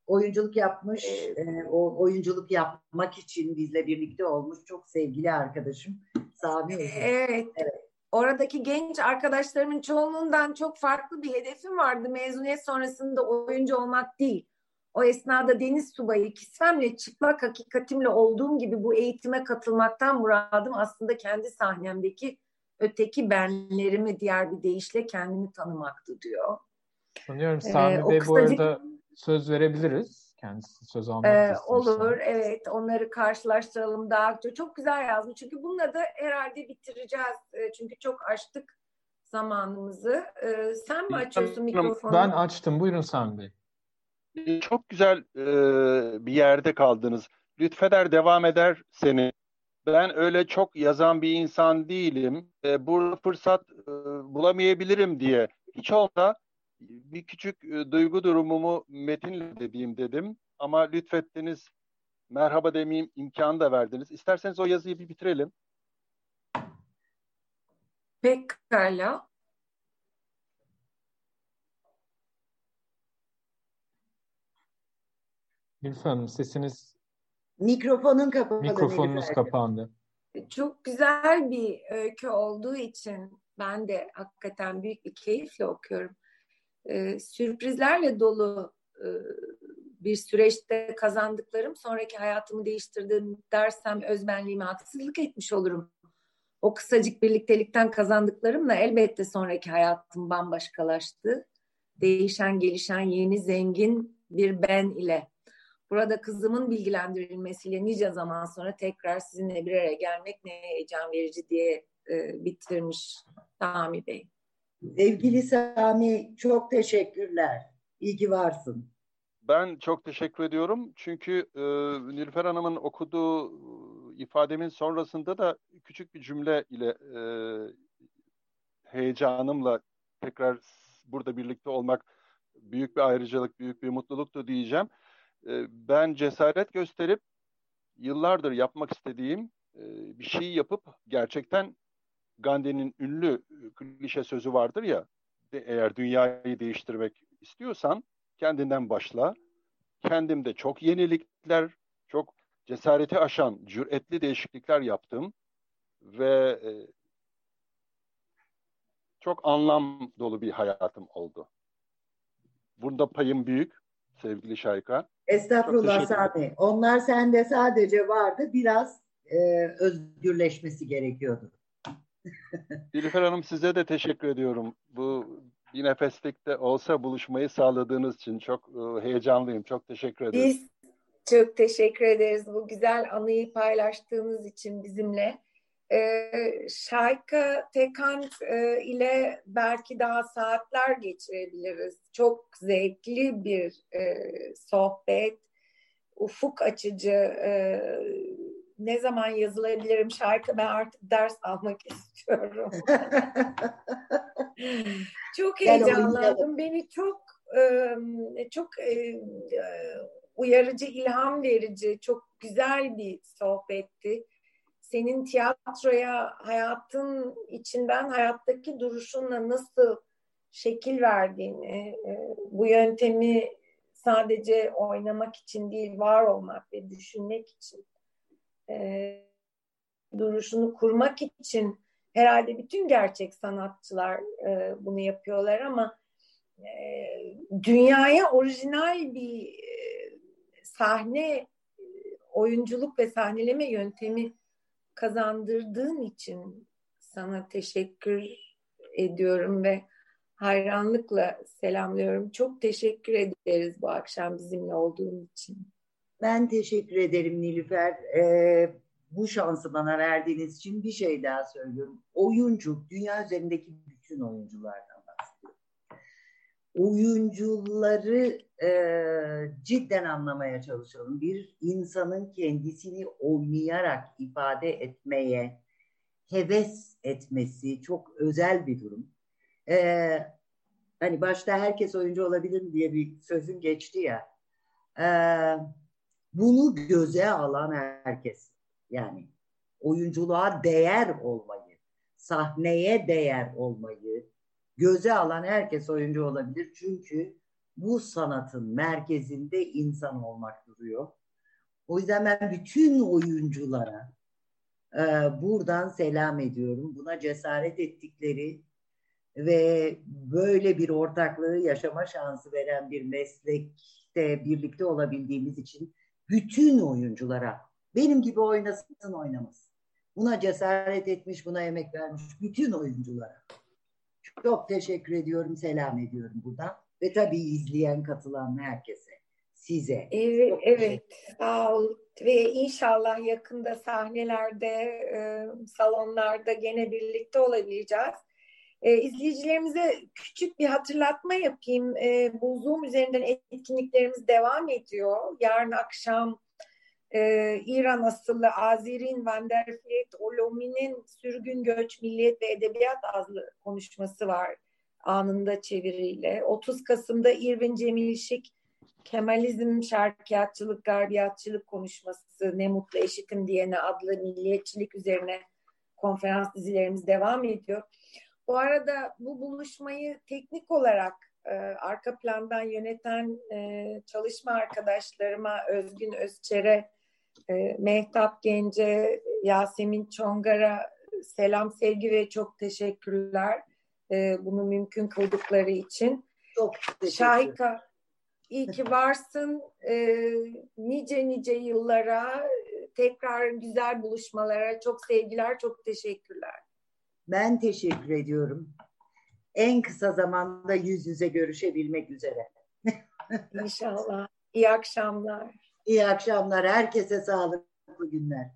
oyunculuk yapmış, e, o oyunculuk yapmak için bizle birlikte olmuş çok sevgili arkadaşım Sami. Evet. evet. Oradaki genç arkadaşlarımın çoğunluğundan çok farklı bir hedefim vardı. Mezuniyet sonrasında oyuncu olmak değil. O esnada deniz subayı kisvemle çıplak hakikatimle olduğum gibi bu eğitime katılmaktan muradım aslında kendi sahnemdeki öteki benlerimi diğer bir deyişle kendimi tanımaktı diyor. Sanıyorum Sami ee, Bey kısacık... bu arada söz verebiliriz. Kendisi söz almak ee, Olur evet onları karşılaştıralım daha çok güzel yazmış. Çünkü bununla da herhalde bitireceğiz. Çünkü çok açtık zamanımızı. Ee, sen mi açıyorsun mikrofonu? Ben açtım. Buyurun Sami Bey. Çok güzel e, bir yerde kaldınız. Lütfeder devam eder seni. Ben öyle çok yazan bir insan değilim. E, burada fırsat e, bulamayabilirim diye. Hiç olsa bir küçük e, duygu durumumu metinle dediğim dedim. Ama lütfettiniz, merhaba demeyeyim imkanı da verdiniz. İsterseniz o yazıyı bir bitirelim. Pekala. Nilüfer Hanım sesiniz mikrofonun kapalı. Mikrofonunuz Nilüfer. kapandı. Çok güzel bir öykü olduğu için ben de hakikaten büyük bir keyifle okuyorum. Ee, sürprizlerle dolu e, bir süreçte kazandıklarım sonraki hayatımı değiştirdim dersem özbenliğime haksızlık etmiş olurum. O kısacık birliktelikten kazandıklarımla elbette sonraki hayatım bambaşkalaştı. Değişen, gelişen, yeni, zengin bir ben ile Burada kızımın bilgilendirilmesiyle nice zaman sonra tekrar sizinle bir araya gelmek ne heyecan verici diye e, bitirmiş Sami Bey. Sevgili Sami çok teşekkürler. İyi ki varsın. Ben çok teşekkür ediyorum. Çünkü e, Nilüfer Hanım'ın okuduğu ifademin sonrasında da küçük bir cümle ile e, heyecanımla tekrar burada birlikte olmak büyük bir ayrıcalık, büyük bir mutluluktu diyeceğim. Ee, ben cesaret gösterip yıllardır yapmak istediğim e, bir şey yapıp gerçekten Gandhi'nin ünlü e, klişe sözü vardır ya eğer dünyayı değiştirmek istiyorsan kendinden başla. Kendimde çok yenilikler, çok cesareti aşan, cüretli değişiklikler yaptım ve e, çok anlam dolu bir hayatım oldu. Bunda payım büyük sevgili Şayka. Estağfurullah Sami. Onlar sende sadece vardı. Biraz e, özgürleşmesi gerekiyordu. Nilüfer Hanım size de teşekkür ediyorum. Bu bir nefeslikte olsa buluşmayı sağladığınız için çok e, heyecanlıyım. Çok teşekkür ederim. Biz çok teşekkür ederiz bu güzel anıyı paylaştığınız için bizimle. Ee, Şayka Tekant e, ile belki daha saatler geçirebiliriz. Çok zevkli bir e, sohbet, ufuk açıcı. E, ne zaman yazılabilirim Şayka? Ben artık ders almak istiyorum. çok heyecanlandım. Beni çok e, çok e, uyarıcı, ilham verici, çok güzel bir sohbetti senin tiyatroya hayatın içinden hayattaki duruşunla nasıl şekil verdiğini, bu yöntemi sadece oynamak için değil, var olmak ve düşünmek için, e, duruşunu kurmak için herhalde bütün gerçek sanatçılar e, bunu yapıyorlar ama dünyaya orijinal bir sahne oyunculuk ve sahneleme yöntemi kazandırdığın için sana teşekkür ediyorum ve hayranlıkla selamlıyorum. Çok teşekkür ederiz bu akşam bizimle olduğun için. Ben teşekkür ederim Nilüfer. Ee, bu şansı bana verdiğiniz için bir şey daha söylüyorum. Oyuncu, dünya üzerindeki bütün oyunculardan bahsediyorum. Oyuncuları e, cidden anlamaya çalışalım. Bir insanın kendisini oynayarak ifade etmeye heves etmesi çok özel bir durum. Ee, hani başta herkes oyuncu olabilir mi diye bir sözün geçti ya. Ee, bunu göze alan herkes yani oyunculuğa değer olmayı, sahneye değer olmayı göze alan herkes oyuncu olabilir. Çünkü bu sanatın merkezinde insan olmak duruyor. O yüzden ben bütün oyunculara e, buradan selam ediyorum. Buna cesaret ettikleri ve böyle bir ortaklığı yaşama şansı veren bir meslekte birlikte olabildiğimiz için bütün oyunculara benim gibi oynasın oynamasın. Buna cesaret etmiş, buna emek vermiş bütün oyunculara. Çok teşekkür ediyorum, selam ediyorum buradan. Ve tabii izleyen, katılan herkese, size. Evet, evet. Sağ ol. Ve inşallah yakında sahnelerde, e, salonlarda gene birlikte olabileceğiz. E, izleyicilerimize küçük bir hatırlatma yapayım. E, bu Zoom üzerinden etkinliklerimiz devam ediyor. Yarın akşam e, İran asıllı Azirin Van der Vliet Olomi'nin Sürgün Göç Milliyet ve Edebiyat adlı konuşması var anında çeviriyle. 30 Kasım'da İrvin Cemil Şik Kemalizm, Şarkiyatçılık, Garbiyatçılık konuşması, Ne Mutlu Eşitim diyene adlı milliyetçilik üzerine konferans dizilerimiz devam ediyor. Bu arada bu buluşmayı teknik olarak e, arka plandan yöneten e, çalışma arkadaşlarıma Özgün Özçer'e, e, Mehtap Gence, Yasemin Çongar'a selam, sevgi ve çok teşekkürler. E, bunu mümkün kıldıkları için. Çok Şahika, iyi ki varsın. E, nice nice yıllara, tekrar güzel buluşmalara çok sevgiler, çok teşekkürler. Ben teşekkür ediyorum. En kısa zamanda yüz yüze görüşebilmek üzere. İnşallah. İyi akşamlar. İyi akşamlar. Herkese sağlıklı günler.